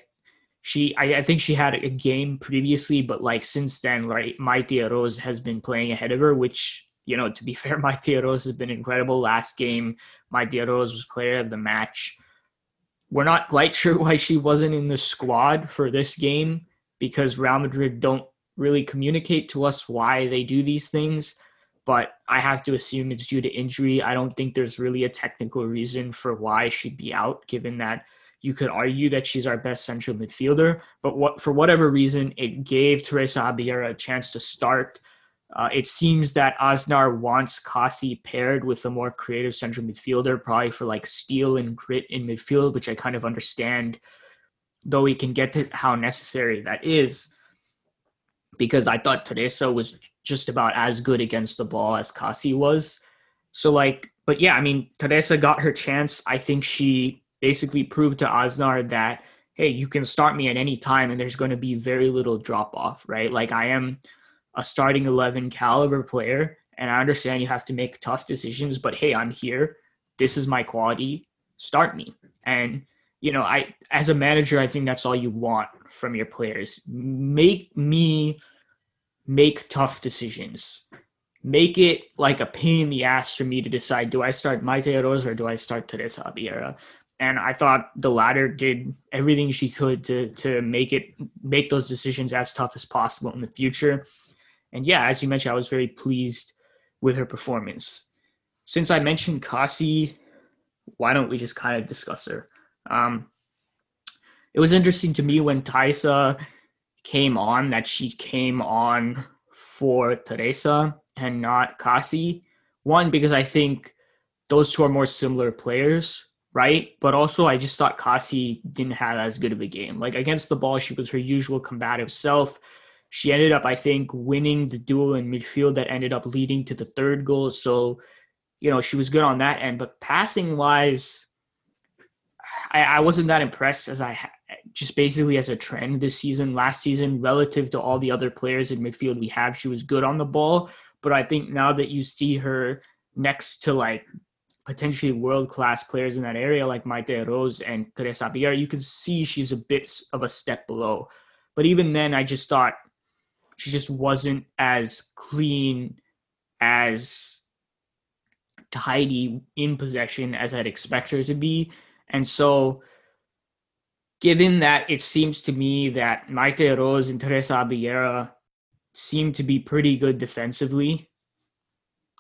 she I, I, think she had a game previously, but like since then, right, Maite Oroz has been playing ahead of her, which you know, to be fair, Maite Oroz has been incredible. Last game, Maite Oroz was player of the match. We're not quite sure why she wasn't in the squad for this game because Real Madrid don't really communicate to us why they do these things. But I have to assume it's due to injury. I don't think there's really a technical reason for why she'd be out, given that you could argue that she's our best central midfielder. But what for whatever reason, it gave Teresa Abelleira a chance to start uh, it seems that Aznar wants Kaci paired with a more creative central midfielder, probably for like steel and grit in midfield, which I kind of understand, though we can get to how necessary that is. Because I thought Teresa was just about as good against the ball as Kaci was. So, like, but yeah, I mean, Teresa got her chance. I think she basically prove to Aznar that, hey, you can start me at any time and there's going to be very little drop off, right? Like, I am a starting 11 caliber player. And I understand you have to make tough decisions, but hey, I'm here. This is my quality. Start me. And, you know, I, as a manager, I think that's all you want from your players. Make me make tough decisions. Make it like a pain in the ass for me to decide do I start Maite Oroz or do I start Teresa Abelleira? And I thought the latter did everything she could to to make it make those decisions as tough as possible in the future. And yeah, as you mentioned, I was very pleased with her performance. Since I mentioned Kaci, why don't we just kind of discuss her? Um, it was interesting to me when Thaisa came on that she came on for Teresa and not Kaci. One, because I think those two are more similar players, right? But also, I just thought Kaci didn't have as good of a game. Like against the ball, she was her usual combative self. She ended up, I think, winning the duel in midfield that ended up leading to the third goal. So, you know, she was good on that end. But passing wise, I, I wasn't that impressed as I just basically as a trend this season. Last season, relative to all the other players in midfield we have, she was good on the ball. But I think now that you see her next to like potentially world class players in that area like Maite Oroz and Teresa Abelleira, you can see she's a bit of a step below. But even then, I just thought she just wasn't as clean as tidy in possession as I'd expect her to be. And so, given that it seems to me that Maite Oroz and Teresa Abelleira seem to be pretty good defensively,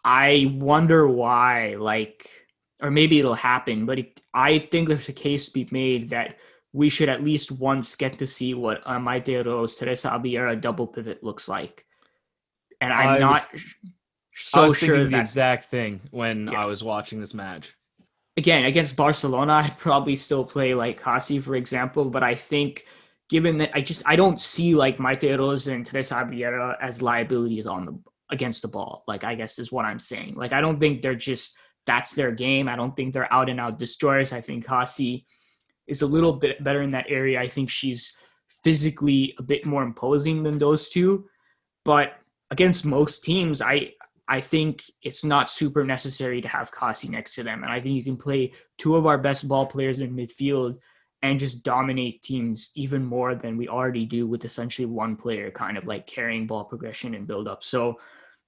I wonder why, like, or maybe it'll happen, but it, I think there's a case to be made that we should at least once get to see what uh, Maite Oroz, Teresa Abelleira double pivot looks like. And I'm I not so was sure the exact thing when yeah. I was watching this match. Again, against Barcelona, I'd probably still play like Kaci, for example, but I think given that I just I don't see like Maite Oroz and Teresa Abelleira as liabilities on the against the ball. Like I guess is what I'm saying. Like I don't think they're just that's their game. I don't think they're out and out destroyers. I think Kaci is a little bit better in that area. I think she's physically a bit more imposing than those two. But against most teams, I I think it's not super necessary to have Kaci next to them. And I think you can play two of our best ball players in midfield and just dominate teams even more than we already do with essentially one player kind of like carrying ball progression and build up. So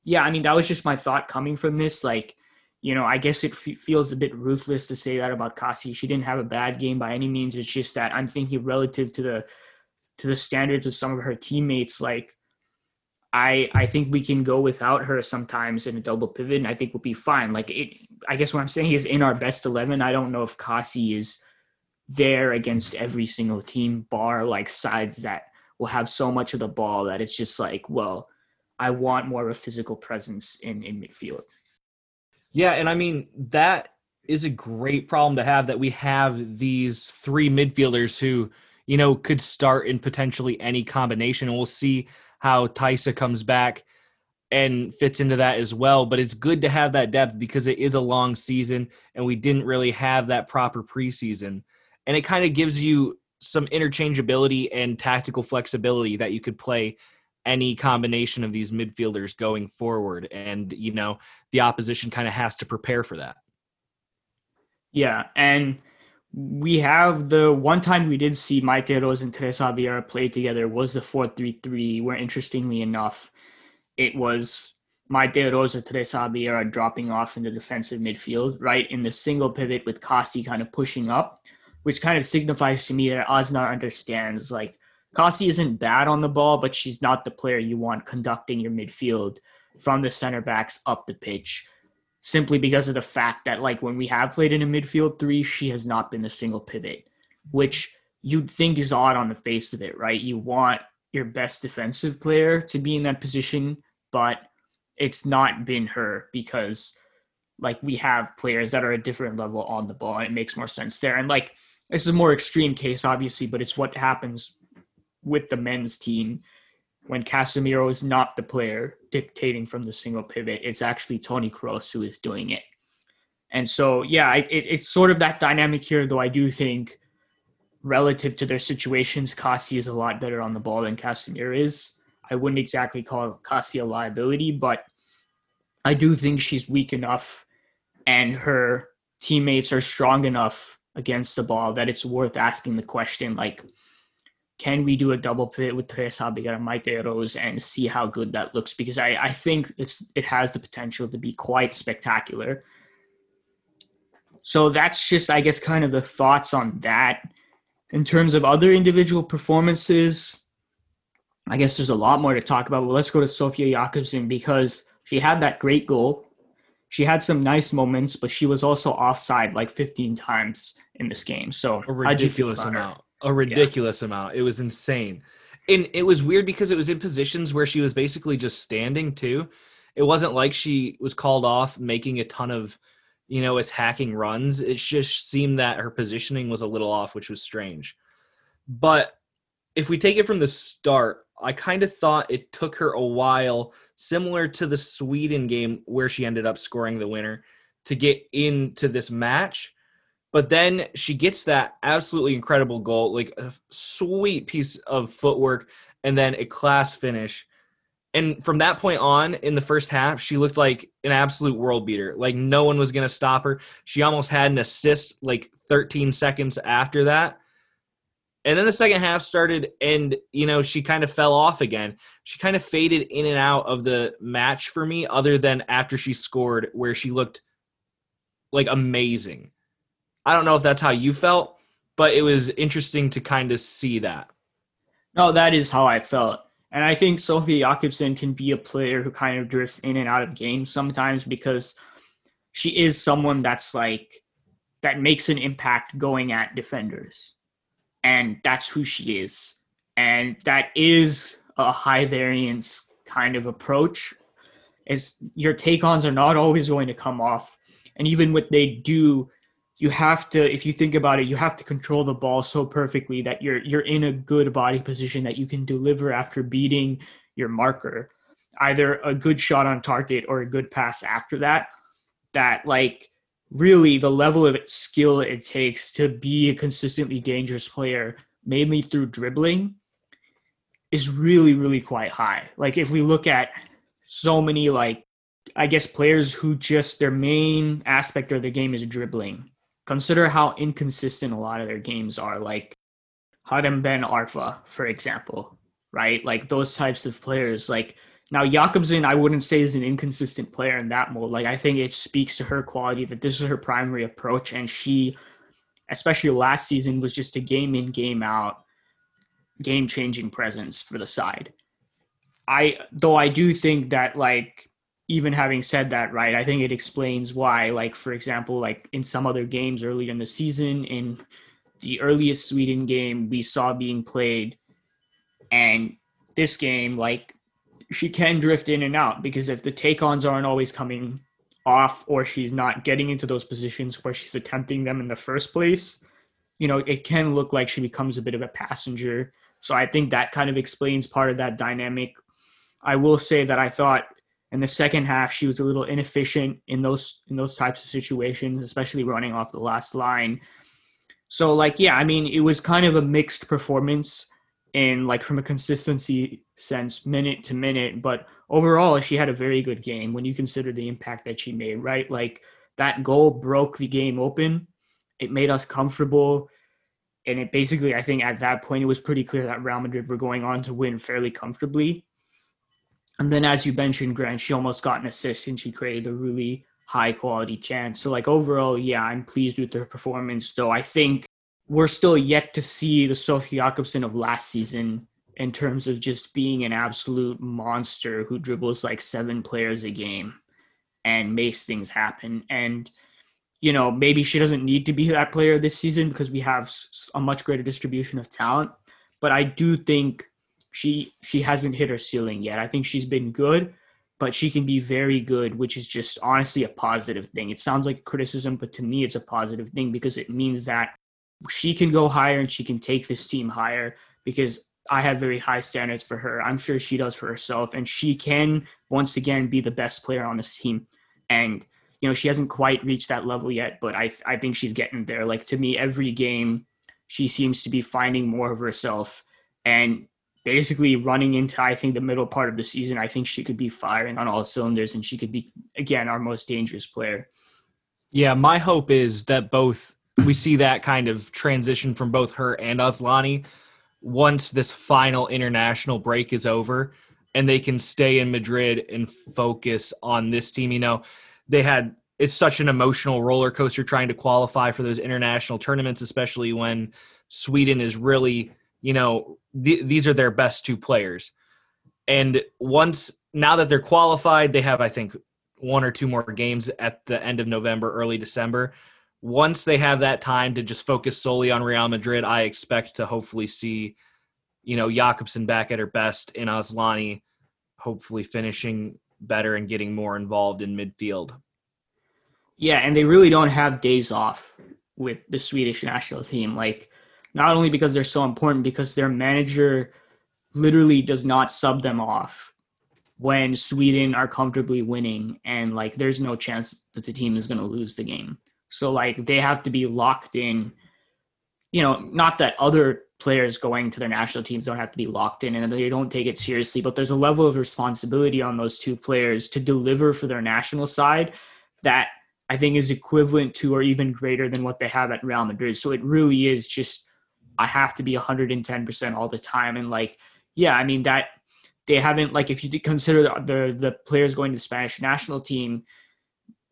yeah, I mean that was just my thought coming from this like you know, I guess it f- feels a bit ruthless to say that about Kaci. She didn't have a bad game by any means. It's just that I'm thinking relative to the to the standards of some of her teammates, like I I think we can go without her sometimes in a double pivot, and I think we'll be fine. Like it, I guess what I'm saying is in our best eleven, I don't know if Kaci is there against every single team, bar like sides that will have so much of the ball that it's just like, well, I want more of a physical presence in in midfield. Yeah, and I mean that is a great problem to have that we have these three midfielders who, you know, could start in potentially any combination. And we'll see how Thaisa comes back and fits into that as well. But it's good to have that depth because it is a long season and we didn't really have that proper preseason. And it kind of gives you some interchangeability and tactical flexibility that you could play any combination of these midfielders going forward. And, you know, the opposition kind of has to prepare for that. Yeah. And we have the one time we did see Maite and Teresa Abelleira play together was the 4 3 3, where interestingly enough, it was Maite Rosa Tresabi are dropping off in the defensive midfield, right? In the single pivot with Kaci kind of pushing up, which kind of signifies to me that Aznar understands like Kaci isn't bad on the ball, but she's not the player you want conducting your midfield from the center backs up the pitch. Simply because of the fact that, like, when we have played in a midfield three, she has not been the single pivot, which you'd think is odd on the face of it, right? You want your best defensive player to be in that position, but it's not been her because like we have players that are a different level on the ball. And it makes more sense there. And like this is a more extreme case, obviously, but it's what happens with the men's team when Casemiro is not the player dictating from the single pivot. It's actually Toni Kroos who is doing it. And so, yeah, it, it's sort of that dynamic here, though I do think relative to their situations, Kaci is a lot better on the ball than Casemiro is. I wouldn't exactly call Kaci a liability, but I do think she's weak enough and her teammates are strong enough against the ball that it's worth asking the question like, can we do a double pivot with Teresa Abelleira and Maite Oroz and see how good that looks? Because I, I think it's it has the potential to be quite spectacular. So that's just, I guess, kind of the thoughts on that. In terms of other individual performances, I guess there's a lot more to talk about. But let's go to Sofia Jakobsson because she had that great goal. She had some nice moments, but she was also offside like 15 times in this game. So a ridiculous amount. A ridiculous yeah. amount. It was insane. And it was weird because it was in positions where she was basically just standing too. It wasn't like she was called off making a ton of you know, attacking runs. It just seemed that her positioning was a little off, which was strange. But if we take it from the start, I kind of thought it took her a while, similar to the Sweden game where she ended up scoring the winner, to get into this match. But then she gets that absolutely incredible goal, like a sweet piece of footwork, and then a class finish and from that point on in the first half, she looked like an absolute world beater. Like no one was going to stop her. She almost had an assist like 13 seconds after that. And then the second half started, and you know she kind of fell off again. She kind of faded in and out of the match for me, other than after she scored, where she looked like amazing. I don't know if that's how you felt, but it was interesting to kind of see that. No, that is how I felt. And I think Sophie Jakobsson can be a player who kind of drifts in and out of games sometimes because she is someone that's like that makes an impact going at defenders. And that's who she is. And that is a high variance kind of approach. Is your take ons are not always going to come off. And even what they do you have to if you think about it you have to control the ball so perfectly that you're you're in a good body position that you can deliver after beating your marker. Either a good shot on target or a good pass after that that like really the level of skill it takes to be a consistently dangerous player mainly through dribbling is really really quite high. Like if we look at so many like I guess players who just their main aspect of the game is dribbling consider how inconsistent a lot of their games are. Like Hatem Ben Arfa, for example, right? Like those types of players. Like now Jakobsson, I wouldn't say is an inconsistent player in that mode. Like I think it speaks to her quality that this is her primary approach, and she, especially last season, was just a game in, game out, game changing presence for the side. I though I do think that like even having said that, right, I think it explains why, like, for example, like in some other games earlier in the season, in the earliest Sweden game we saw being played, and this game, like, she can drift in and out because if the take ons aren't always coming off or she's not getting into those positions where she's attempting them in the first place, you know, it can look like she becomes a bit of a passenger. So I think that kind of explains part of that dynamic. I will say that I thought in the second half, she was a little inefficient in those in those types of situations, especially running off the last line. So, like, yeah, I mean, it was kind of a mixed performance in like from a consistency sense, minute to minute. But overall, she had a very good game when you consider the impact that she made. Right, like that goal broke the game open. It made us comfortable. And it basically, I think at that point, it was pretty clear that Real Madrid were going on to win fairly comfortably And then, as you mentioned, Grant, she almost got an assist and she created a really high quality chance. So, like, overall, yeah, I'm pleased with her performance, though I think we're still yet to see the Sophie Jakobsson of last season in terms of just being an absolute monster who dribbles like seven players a game and makes things happen. And, you know, maybe she doesn't need to be that player this season because we have a much greater distribution of talent. But I do think she she hasn't hit her ceiling yet. I think she's been good, but she can be very good, which is just honestly a positive thing. It sounds like a criticism, but to me it's a positive thing because it means that she can go higher and she can take this team higher because I have very high standards for her. I'm sure she does for herself and she can once again be the best player on this team. And you know, she hasn't quite reached that level yet, but I I think she's getting there. Like to me every game she seems to be finding more of herself and basically running into I think the middle part of the season, I think she could be firing on all cylinders and she could be again our most dangerous player. Yeah, my hope is that both we see that kind of transition from both her and Asllani once this final international break is over and they can stay in Madrid and focus on this team. You know, they had it's such an emotional roller coaster trying to qualify for those international tournaments, especially when Sweden is really you know, th- these are their best two players. And once now that they're qualified, they have I think one or two more games at the end of November, early December. Once they have that time to just focus solely on Real Madrid, I expect to hopefully see, you know, Jakobsson back at her best in Asllani, hopefully finishing better and getting more involved in midfield. Yeah, and they really don't have days off with the Swedish national team. Like not only because they're so important, because their manager literally does not sub them off when Sweden are comfortably winning and like there's no chance that the team is going to lose the game. So like they have to be locked in. You know, not that other players going to their national teams don't have to be locked in and they don't take it seriously, but there's a level of responsibility on those two players to deliver for their national side that I think is equivalent to or even greater than what they have at Real Madrid. So it really is just I have to be 110% all the time. And like, yeah, I mean that they haven't like if you consider the the players going to the Spanish national team,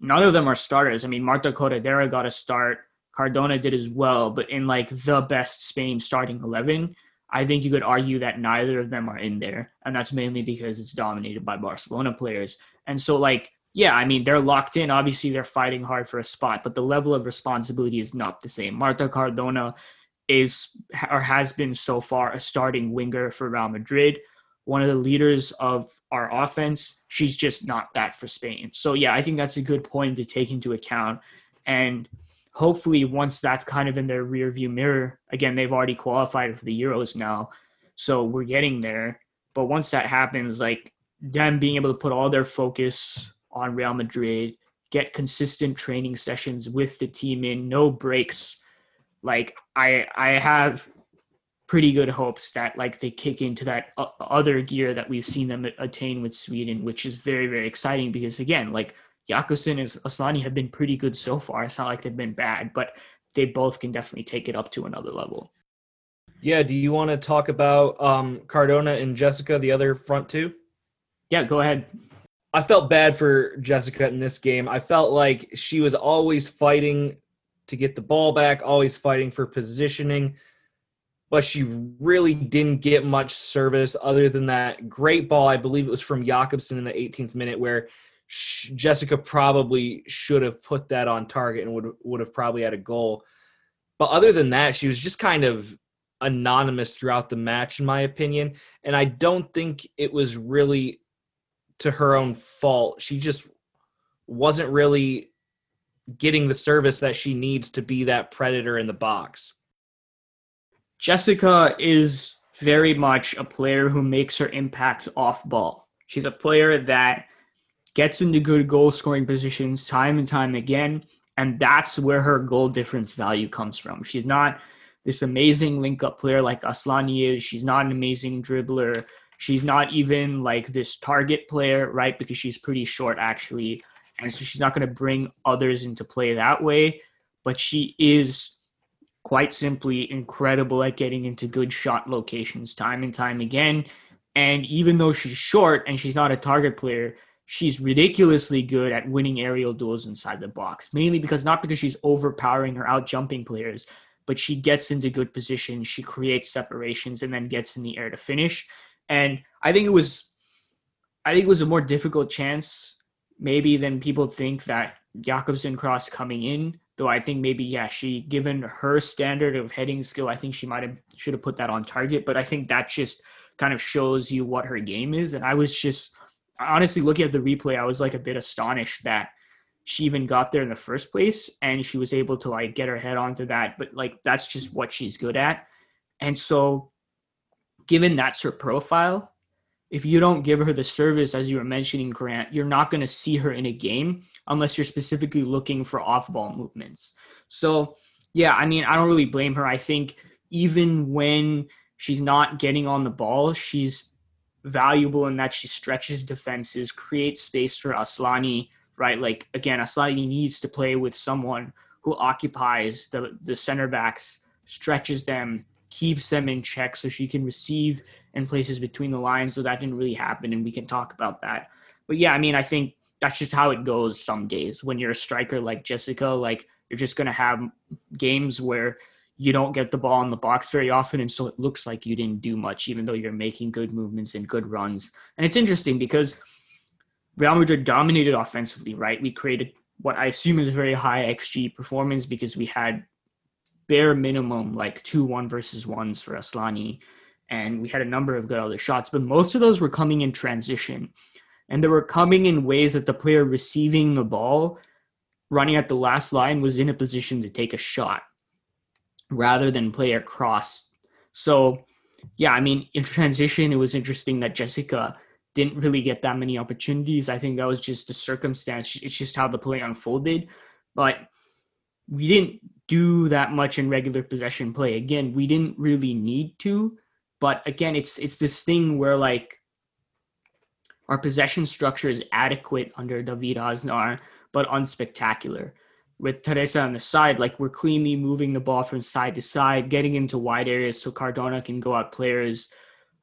none of them are starters. I mean, Marta Corredera got a start, Cardona did as well, but in like the best Spain starting eleven, I think you could argue that neither of them are in there, and that's mainly because it's dominated by Barcelona players. And so like yeah, I mean, they're locked in. Obviously, they're fighting hard for a spot, but the level of responsibility is not the same. Marta Cardona is or has been so far a starting winger for Real Madrid, one of the leaders of our offense. She's just not that for Spain. So yeah, I think that's a good point to take into account. And hopefully once that's kind of in their rear view mirror, again, they've already qualified for the Euros now. So we're getting there. But once that happens, like them being able to put all their focus on Real Madrid, get consistent training sessions with the team in, no breaks like I I have pretty good hopes that like they kick into that other gear that we've seen them attain with Sweden, which is very very exciting because again, like Jakobsson and Asllani have been pretty good so far. It's not like they've been bad, but they both can definitely take it up to another level. Yeah, do you want to talk about um, Cardona and Jessica, the other front two? Yeah, go ahead. I felt bad for Jessica in this game. I felt like she was always fighting to get the ball back, always fighting for positioning. But she really didn't get much service other than that great ball. I believe it was from Jakobsson in the 18th minute, where Jessica probably should have put that on target and would would have probably had a goal. But other than that, she was just kind of anonymous throughout the match, in my opinion. And I don't think it was really to her own fault. She just wasn't really getting the service that she needs to be that predator in the box. Jessica is very much a player who makes her impact off ball. She's a player that gets into good goal scoring positions time and time again, and that's where her goal difference value comes from. She's not this amazing link up player like Asllani is. She's not an amazing dribbler. She's not even like this target player, right? Because she's pretty short actually and so she's not going to bring others into play that way. But she is quite simply incredible at getting into good shot locations time and time again. And even though she's short and she's not a target player, she's ridiculously good at winning aerial duels inside the box, mainly because not because she's overpowering or out jumping players, but she gets into good positions, she creates separations, and then gets in the air to finish. And I think it was, I think it was a more difficult chance, maybe than people think that Jakobsson cross coming in. Though I think maybe yeah, she given her standard of heading skill, I think she might have should have put that on target. But I think that just kind of shows you what her game is. And I was just honestly looking at the replay, I was like a bit astonished that she even got there in the first place and she was able to like get her head onto that. But like that's just what she's good at. And so given that's her profile, if you don't give her the service as you were mentioning, Grant, you're not going to see her in a game unless you're specifically looking for off ball movements. So yeah, I mean, I don't really blame her. I think even when she's not getting on the ball, she's valuable in that she stretches defenses, creates space for Asllani, right? Like again, Asllani needs to play with someone who occupies the the center backs, stretches them, keeps them in check so she can receive in places between the lines. So that didn't really happen, and we can talk about that. But yeah, I mean, I think that's just how it goes some days when you're a striker like Jessica. Like you're just gonna have games where you don't get the ball in the box very often, and so it looks like you didn't do much, even though you're making good movements and good runs. And it's interesting because Real Madrid dominated offensively, right? We created what I assume is a very high XG performance because we had bare minimum like two one versus ones for Asllani, and we had a number of good other shots, but most of those were coming in transition, and they were coming in ways that the player receiving the ball, running at the last line, was in a position to take a shot rather than play across. So, yeah, I mean, in transition, it was interesting that Jessica didn't really get that many opportunities. I think that was just the circumstance. It's just how the play unfolded. But we didn't do that much in regular possession play. Again, we didn't really need to. But again, it's it's this thing where like our possession structure is adequate under David Aznar, but unspectacular. With Teresa on the side, like we're cleanly moving the ball from side to side, getting into wide areas so Cardona can go out players,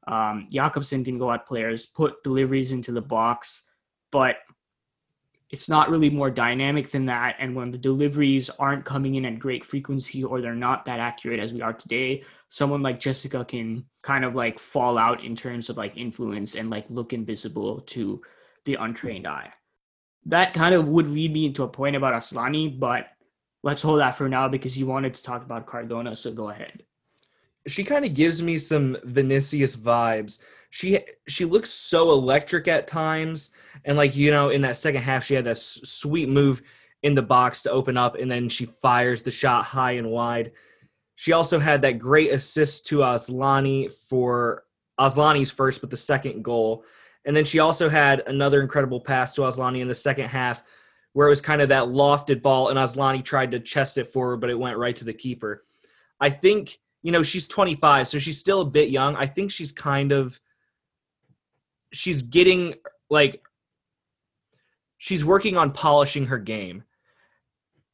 um, Jakobsson can go out players, put deliveries into the box, but it's not really more dynamic than that. And when the deliveries aren't coming in at great frequency or they're not that accurate as we are today, someone like Jessica can kind of like fall out in terms of like influence and like look invisible to the untrained eye that kind of would lead me into a point about Asllani, but let's hold that for now because you wanted to talk about Cardona, so go ahead. She kind of gives me some Vinicius vibes. She she looks so electric at times, and like you know, in that second half, she had that sweet move in the box to open up, and then she fires the shot high and wide. She also had that great assist to Asllani for Asllani's first, but the second goal. And then she also had another incredible pass to Asllani in the second half where it was kind of that lofted ball and Asllani tried to chest it forward, but it went right to the keeper. I think, you know, she's 25, so she's still a bit young. I think she's kind of she's getting like she's working on polishing her game.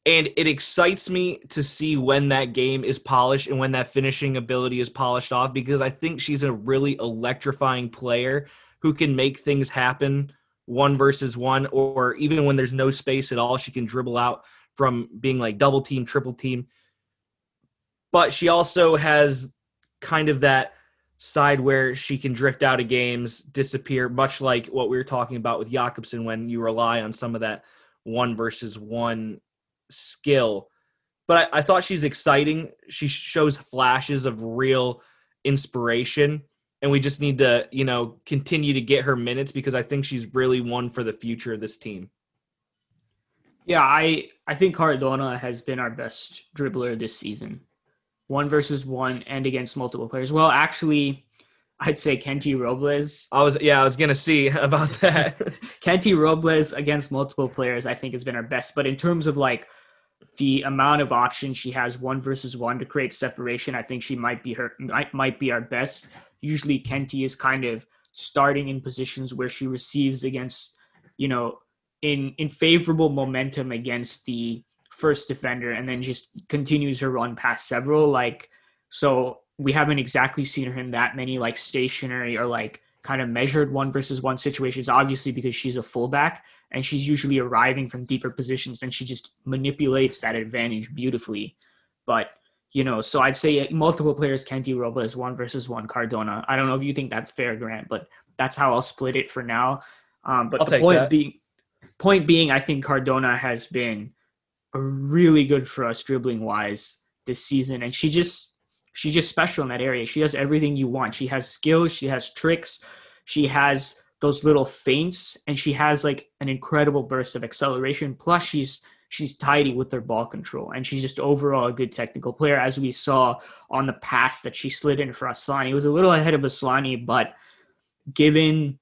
And it excites me to see when that game is polished and when that finishing ability is polished off because I think she's a really electrifying player who can make things happen one versus one, or even when there's no space at all, she can dribble out from being like double team, triple team. But she also has kind of that side where she can drift out of games, disappear, much like what we were talking about with Jakobsson when you rely on some of that one versus one skill. But I, I thought she's exciting. She shows flashes of real inspiration and we just need to, you know, continue to get her minutes because I think she's really one for the future of this team. Yeah, I I think Cardona has been our best dribbler this season. One versus one and against multiple players. Well, actually, I'd say Kenti Robles. I was yeah, I was gonna see about that. Kenti Robles against multiple players, I think has been our best. But in terms of like the amount of options she has one versus one to create separation, I think she might be her might, might be our best usually Kenti is kind of starting in positions where she receives against, you know, in in favorable momentum against the first defender and then just continues her run past several like so we haven't exactly seen her in that many like stationary or like kind of measured one versus one situations, obviously because she's a fullback and she's usually arriving from deeper positions and she just manipulates that advantage beautifully. But, you know, so I'd say multiple players can do Robles one versus one Cardona. I don't know if you think that's fair, Grant, but that's how I'll split it for now. Um, but I'll the point being, point being, I think Cardona has been really good for us dribbling wise this season, and she just she's just special in that area. She has everything you want. She has skills, she has tricks, she has those little feints, and she has like an incredible burst of acceleration. Plus, she's she's tidy with her ball control, and she's just overall a good technical player, as we saw on the pass that she slid in for Asllani. It was a little ahead of Asllani, but given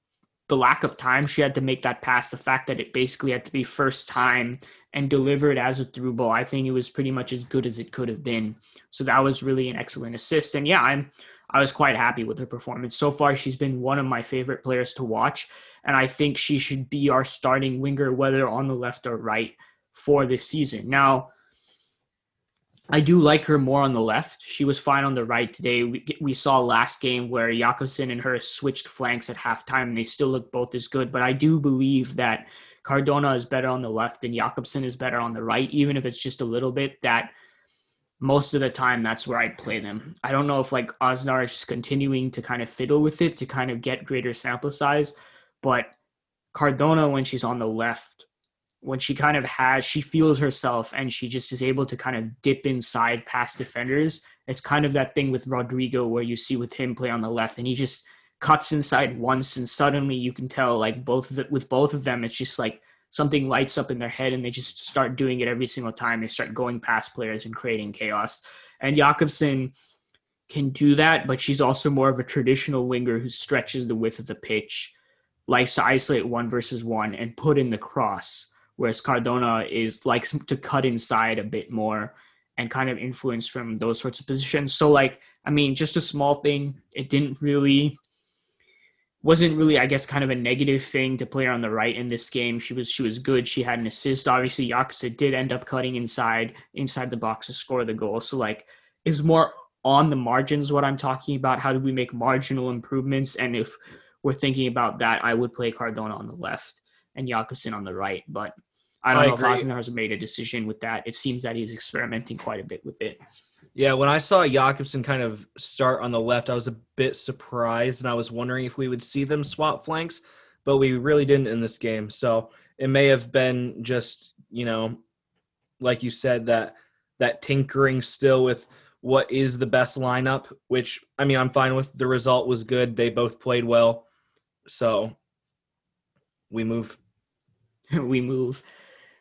the lack of time she had to make that pass, the fact that it basically had to be first time and delivered as a through ball, I think it was pretty much as good as it could have been. So that was really an excellent assist. And yeah, I'm I was quite happy with her performance. So far, she's been one of my favorite players to watch. And I think she should be our starting winger, whether on the left or right, for this season. Now, I do like her more on the left. She was fine on the right today. We, we saw last game where Jakobsson and her switched flanks at halftime, and they still look both as good. But I do believe that Cardona is better on the left and Jakobsson is better on the right, even if it's just a little bit. That most of the time, that's where I'd play them. I don't know if like Aznar is just continuing to kind of fiddle with it to kind of get greater sample size, but Cardona, when she's on the left, when she kind of has she feels herself and she just is able to kind of dip inside past defenders. It's kind of that thing with rodrigo where you see with him play on the left and he just cuts inside once and suddenly you can tell like both of it with both of them it's just like something lights up in their head and they just start doing it every single time. They start going past players and creating chaos. And jakobsson can do that but she's also more of a traditional winger who stretches the width of the pitch likes to isolate one versus one and put in the cross whereas Cardona is likes to cut inside a bit more and kind of influence from those sorts of positions. So like, I mean, just a small thing. It didn't really wasn't really, I guess, kind of a negative thing to play her on the right in this game. She was she was good. She had an assist. Obviously, Yakuza did end up cutting inside inside the box to score the goal. So like, it was more on the margins what I'm talking about. How do we make marginal improvements? And if we're thinking about that, I would play Cardona on the left and Jakobsson on the right. But I don't I know agree. if has made a decision with that. It seems that he's experimenting quite a bit with it. Yeah, when I saw Jakobsson kind of start on the left, I was a bit surprised, and I was wondering if we would see them swap flanks, but we really didn't in this game. So it may have been just you know, like you said that that tinkering still with what is the best lineup. Which I mean, I'm fine with. The result was good. They both played well, so we move. we move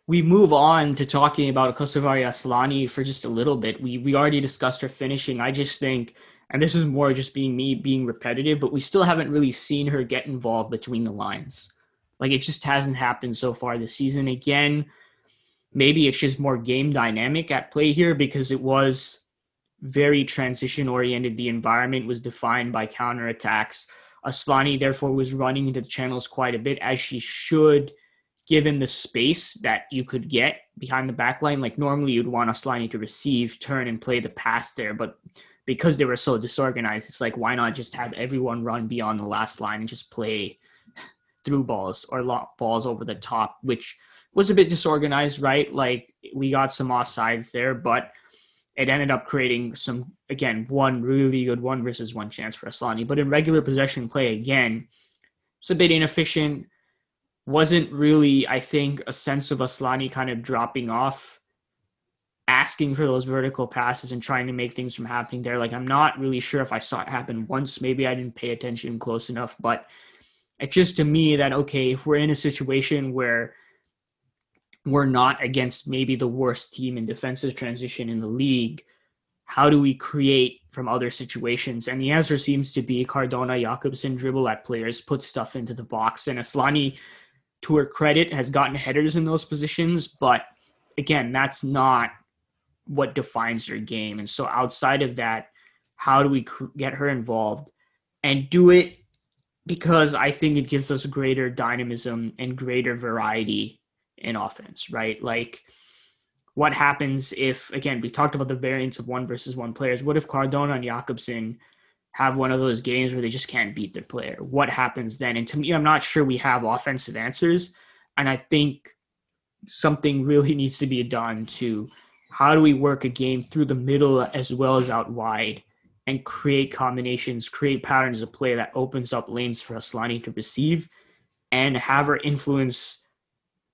we move on to talking about Kosovare Asllani for just a little bit. We we already discussed her finishing. I just think, and this is more just being me being repetitive, but we still haven't really seen her get involved between the lines. Like it just hasn't happened so far this season. Again, maybe it's just more game dynamic at play here because it was very transition oriented. The environment was defined by counterattacks. Asllani therefore was running into the channels quite a bit as she should given the space that you could get behind the back line. Like normally you'd want Asllani to receive, turn, and play the pass there, but because they were so disorganized, it's like why not just have everyone run beyond the last line and just play through balls or balls over the top, which was a bit disorganized, right? Like we got some offsides there, but it ended up creating some again one really good one versus one chance for Asllani. But in regular possession play again, it's a bit inefficient wasn't really, I think, a sense of Asllani kind of dropping off, asking for those vertical passes and trying to make things from happening there. Like, I'm not really sure if I saw it happen once. Maybe I didn't pay attention close enough, but it's just to me that, okay, if we're in a situation where we're not against maybe the worst team in defensive transition in the league, how do we create from other situations? And the answer seems to be Cardona, Jakobsson dribble at players, put stuff into the box. And Asllani to her credit, has gotten headers in those positions, but again, that's not what defines her game. And so, outside of that, how do we cr- get her involved and do it because I think it gives us greater dynamism and greater variety in offense, right? Like, what happens if, again, we talked about the variance of one versus one players. What if Cardona and Jakobsson have one of those games where they just can't beat their player. What happens then? And to me, I'm not sure we have offensive answers. And I think something really needs to be done to how do we work a game through the middle as well as out wide and create combinations, create patterns of play that opens up lanes for Asllani to receive and have her influence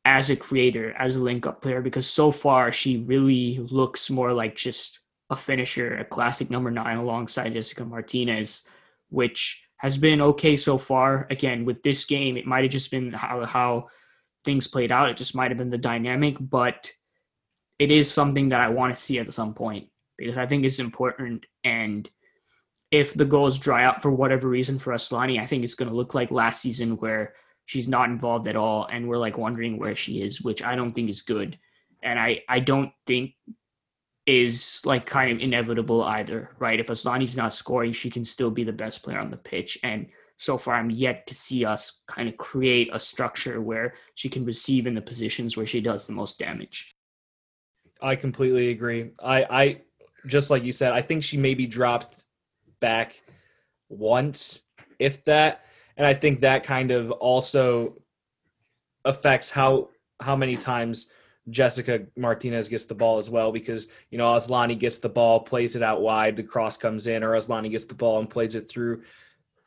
as a creator, as a link up player, because so far she really looks more like just a finisher, a classic number nine alongside Jessica Martinez, which has been okay so far. Again, with this game, it might have just been how how things played out. It just might have been the dynamic, but it is something that I want to see at some point because I think it's important. And if the goals dry up for whatever reason for Asllani, I think it's going to look like last season where she's not involved at all and we're like wondering where she is, which I don't think is good. And I, I don't think is like kind of inevitable either, right? If Asllani's not scoring, she can still be the best player on the pitch. And so far, I'm yet to see us kind of create a structure where she can receive in the positions where she does the most damage. I completely agree. I, I just like you said, I think she maybe dropped back once, if that, and I think that kind of also affects how how many times Jessica Martinez gets the ball as well because you know Asllani gets the ball, plays it out wide, the cross comes in, or Asllani gets the ball and plays it through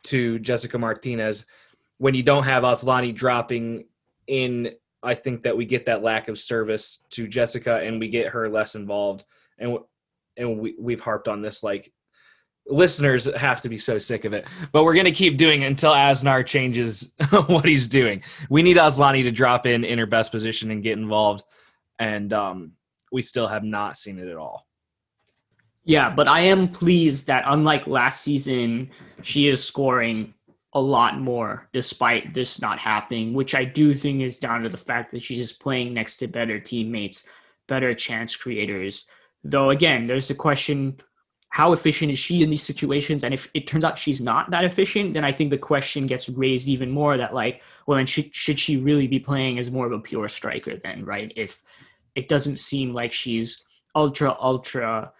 to Jessica Martinez. When you don't have Asllani dropping in, I think that we get that lack of service to Jessica and we get her less involved. And and we we've harped on this like listeners have to be so sick of it. But we're going to keep doing it until Aznar changes what he's doing. We need Asllani to drop in in her best position and get involved and um, we still have not seen it at all. Yeah, but I am pleased that unlike last season, she is scoring a lot more despite this not happening, which I do think is down to the fact that she's just playing next to better teammates, better chance creators. Though again, there's the question how efficient is she in these situations? And if it turns out she's not that efficient, then I think the question gets raised even more that like, well, then should should she really be playing as more of a pure striker then, right? If it doesn't seem like she's ultra ultra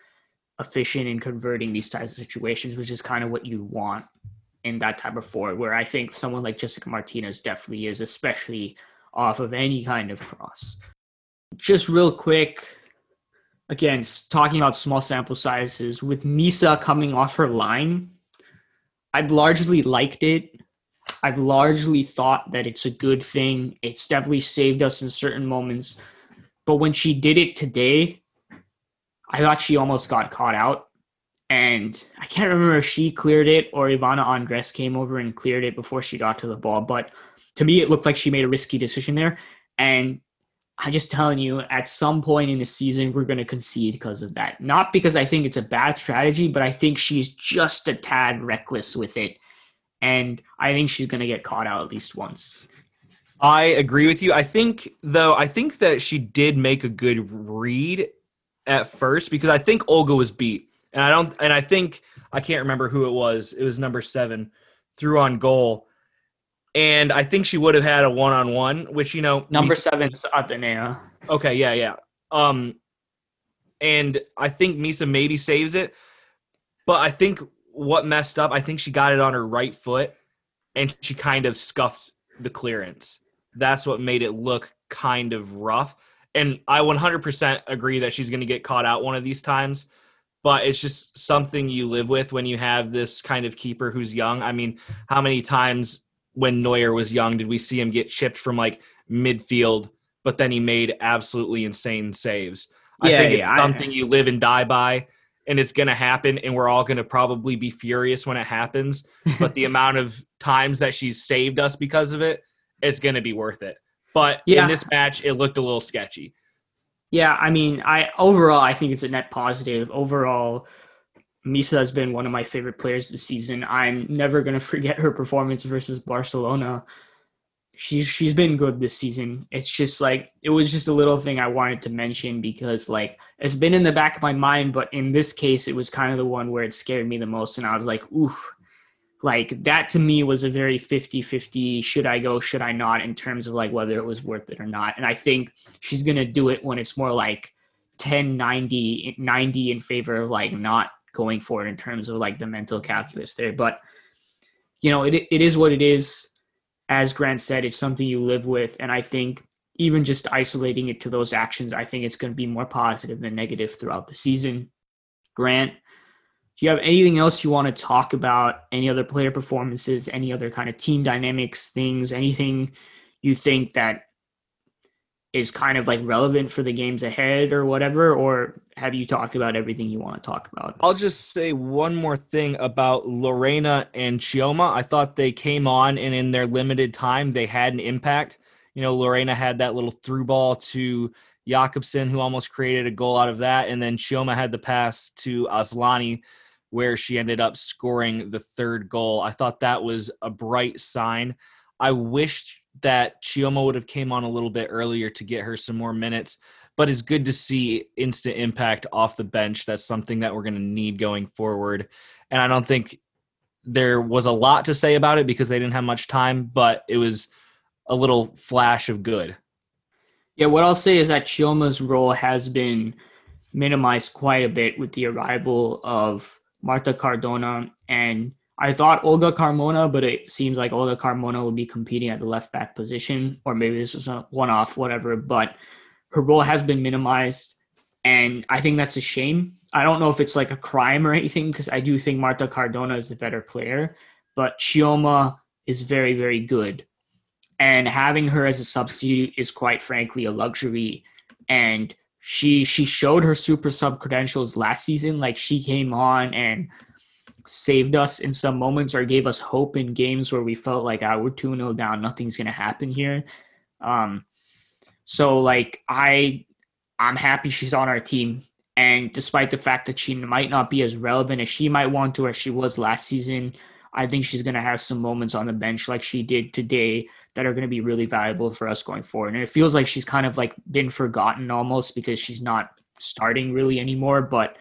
efficient in converting these types of situations, which is kind of what you want in that type of forward. Where I think someone like Jessica Martinez definitely is, especially off of any kind of cross. Just real quick, again, talking about small sample sizes with Misa coming off her line, I've largely liked it. I've largely thought that it's a good thing. It's definitely saved us in certain moments but when she did it today, I thought she almost got caught out. And I can't remember if she cleared it or Ivana Andres came over and cleared it before she got to the ball. But to me, it looked like she made a risky decision there. And I'm just telling you, at some point in the season, we're going to concede because of that. Not because I think it's a bad strategy, but I think she's just a tad reckless with it. And I think she's going to get caught out at least once. I agree with you. I think though, I think that she did make a good read at first because I think Olga was beat. And I don't and I think I can't remember who it was. It was number 7 threw on goal. And I think she would have had a one-on-one, which you know, number 7 is Athenea. Okay, yeah, yeah. Um and I think Misa maybe saves it. But I think what messed up, I think she got it on her right foot and she kind of scuffed the clearance that's what made it look kind of rough. And I 100% agree that she's going to get caught out one of these times, but it's just something you live with when you have this kind of keeper who's young. I mean, how many times when Neuer was young did we see him get chipped from like midfield, but then he made absolutely insane saves? I yeah, think it's yeah, something I, you live and die by and it's going to happen and we're all going to probably be furious when it happens but the amount of times that she's saved us because of it it's going to be worth it. But yeah. in this match, it looked a little sketchy. Yeah, I mean, I overall I think it's a net positive. Overall, Misa has been one of my favorite players this season. I'm never going to forget her performance versus Barcelona. She's she's been good this season. It's just like it was just a little thing I wanted to mention because like it's been in the back of my mind, but in this case, it was kind of the one where it scared me the most, and I was like, "Ooh, like that to me was a very 50-50 should i go should i not in terms of like whether it was worth it or not and i think she's going to do it when it's more like 10 90 90 in favor of like not going for it in terms of like the mental calculus there. But you know, it it is what it is. As Grant said, it's something you live with, and I think even just isolating it to those actions, I think it's going to be more positive than negative throughout the season. Grant, do you have anything else you want to talk about? Any other player performances? Any other kind of team dynamics things? Anything you think that is kind of like relevant for the games ahead or whatever? Or have you talked about everything you want to talk about? I'll just say one more thing about Lorena and Chioma. I thought they came on and in their limited time, they had an impact. You know, Lorena had that little through ball to Jakobsson, who almost created a goal out of that. And then Chioma had the pass to Asllani, where she ended up scoring the third goal. I thought that was a bright sign. I wished that Chioma would have came on a little bit earlier to get her some more minutes, but it's good to see instant impact off the bench. That's something that we're going to need going forward. And I don't think there was a lot to say about it because they didn't have much time, but it was a little flash of good. Yeah, what I'll say is that Chioma's role has been minimized quite a bit with the arrival of Marta Cardona and I thought Olga Carmona, but it seems like Olga Carmona will be competing at the left back position, or maybe this is a one off, whatever. But her role has been minimized, and I think that's a shame. I don't know if it's like a crime or anything, because I do think Marta Cardona is the better player, but Chioma is very, very good. And having her as a substitute is quite frankly a luxury. And she she showed her super sub credentials last season. Like she came on and saved us in some moments or gave us hope in games where we felt like ah, we're 2 0 down, nothing's gonna happen here. Um so like I I'm happy she's on our team. And despite the fact that she might not be as relevant as she might want to as she was last season, I think she's to have some moments on the bench like she did today that are going to be really valuable for us going forward. And it feels like she's kind of like been forgotten almost because she's not starting really anymore. But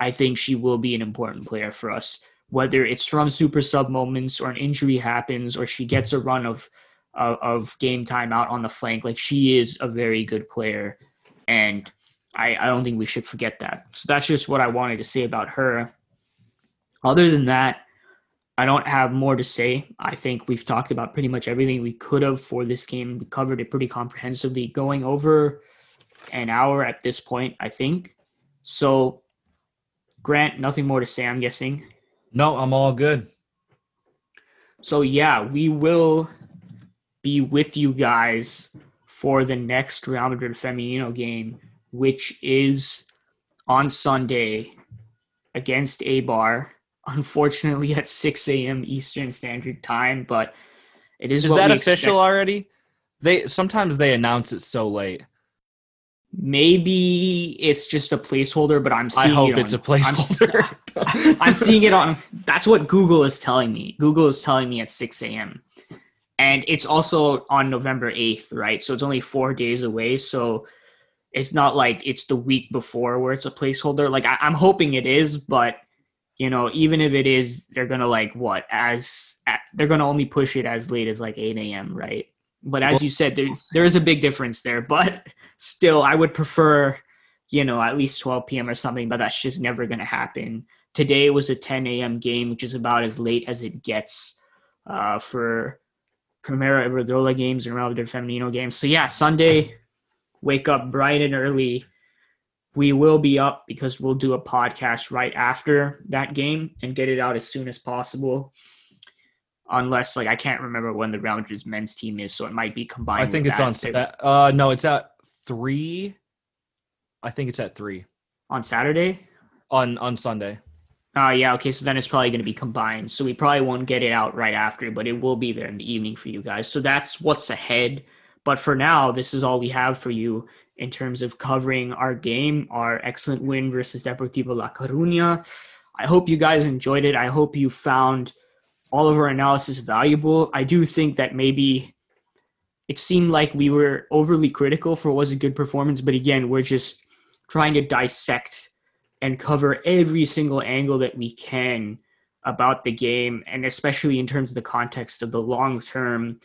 I think she will be an important player for us, whether it's from super sub moments or an injury happens or she gets a run of of, of game time out on the flank. Like she is a very good player, and I, I don't think we should forget that. So that's just what I wanted to say about her. Other than that, I don't have more to say. I think we've talked about pretty much everything we could have for this game. We covered it pretty comprehensively, going over an hour at this point, I think. So Grant, nothing more to say, I'm guessing. No, I'm all good. So, yeah, we will be with you guys for the next Real Madrid Femenino game, which is on Sunday against Eibar. Unfortunately, at 6 a.m. Eastern Standard Time, but it is. Is that official expect. already? They sometimes they announce it so late. Maybe it's just a placeholder, but I'm seeing I hope it it's a placeholder. I'm, I'm seeing it on. That's what Google is telling me. Google is telling me at 6 a.m. And it's also on November 8th, right? So it's only four days away. So it's not like it's the week before where it's a placeholder. Like I, am hoping it is, but you know, even if it is, they're gonna like what as they're gonna only push it as late as like 8 a.m. Right? But as you said, there's there is a big difference there. But still, I would prefer, you know, at least 12 p.m. or something. But that's just never to happen. Today was a 10 a.m. game, which is about as late as it gets uh, for Primera Iberdrola games and Real Madrid Femenino games. So yeah, Sunday, wake up bright and early. We will be up because we'll do a podcast right after that game and get it out as soon as possible unless like I can't remember when the Rounders men's team is, so it might be combined. I think it's on. Sa- uh, no, it's at three. I think it's at three on Saturday. On on Sunday. Uh, yeah, okay, so then it's probably going to be combined. So we probably won't get it out right after, but it will be there in the evening for you guys. So that's what's ahead. But for now, this is all we have for you in terms of covering our game, our excellent win versus Deportivo La Coruña. I hope you guys enjoyed it. I hope you found all of our analysis valuable. I do think that maybe it seemed like we were overly critical for what was a good performance, but again, we're just trying to dissect and cover every single angle that we can about the game, and especially in terms of the context of the long term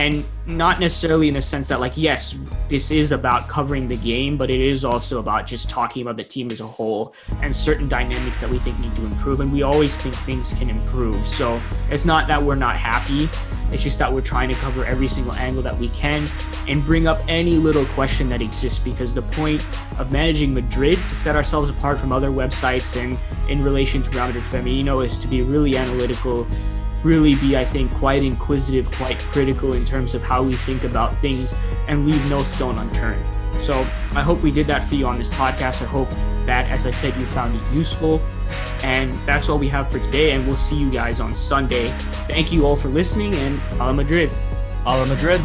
and not necessarily in the sense that like yes this is about covering the game but it is also about just talking about the team as a whole and certain dynamics that we think need to improve. And we always think things can improve. So it's not that we're not happy. It's just that we're trying to cover every single angle that we can and bring up any little question that exists because the point of managing madrid to set ourselves apart from other websites and in relation to Real Madrid Femenino is to be really analytical really be, I think, quite inquisitive, quite critical in terms of how we think about things and leave no stone unturned. So I hope we did that for you on this podcast. I hope that, as I said, you found it useful. And that's all we have for today. And we'll see you guys on Sunday. Thank you all for listening and Hala Madrid. Hala Madrid.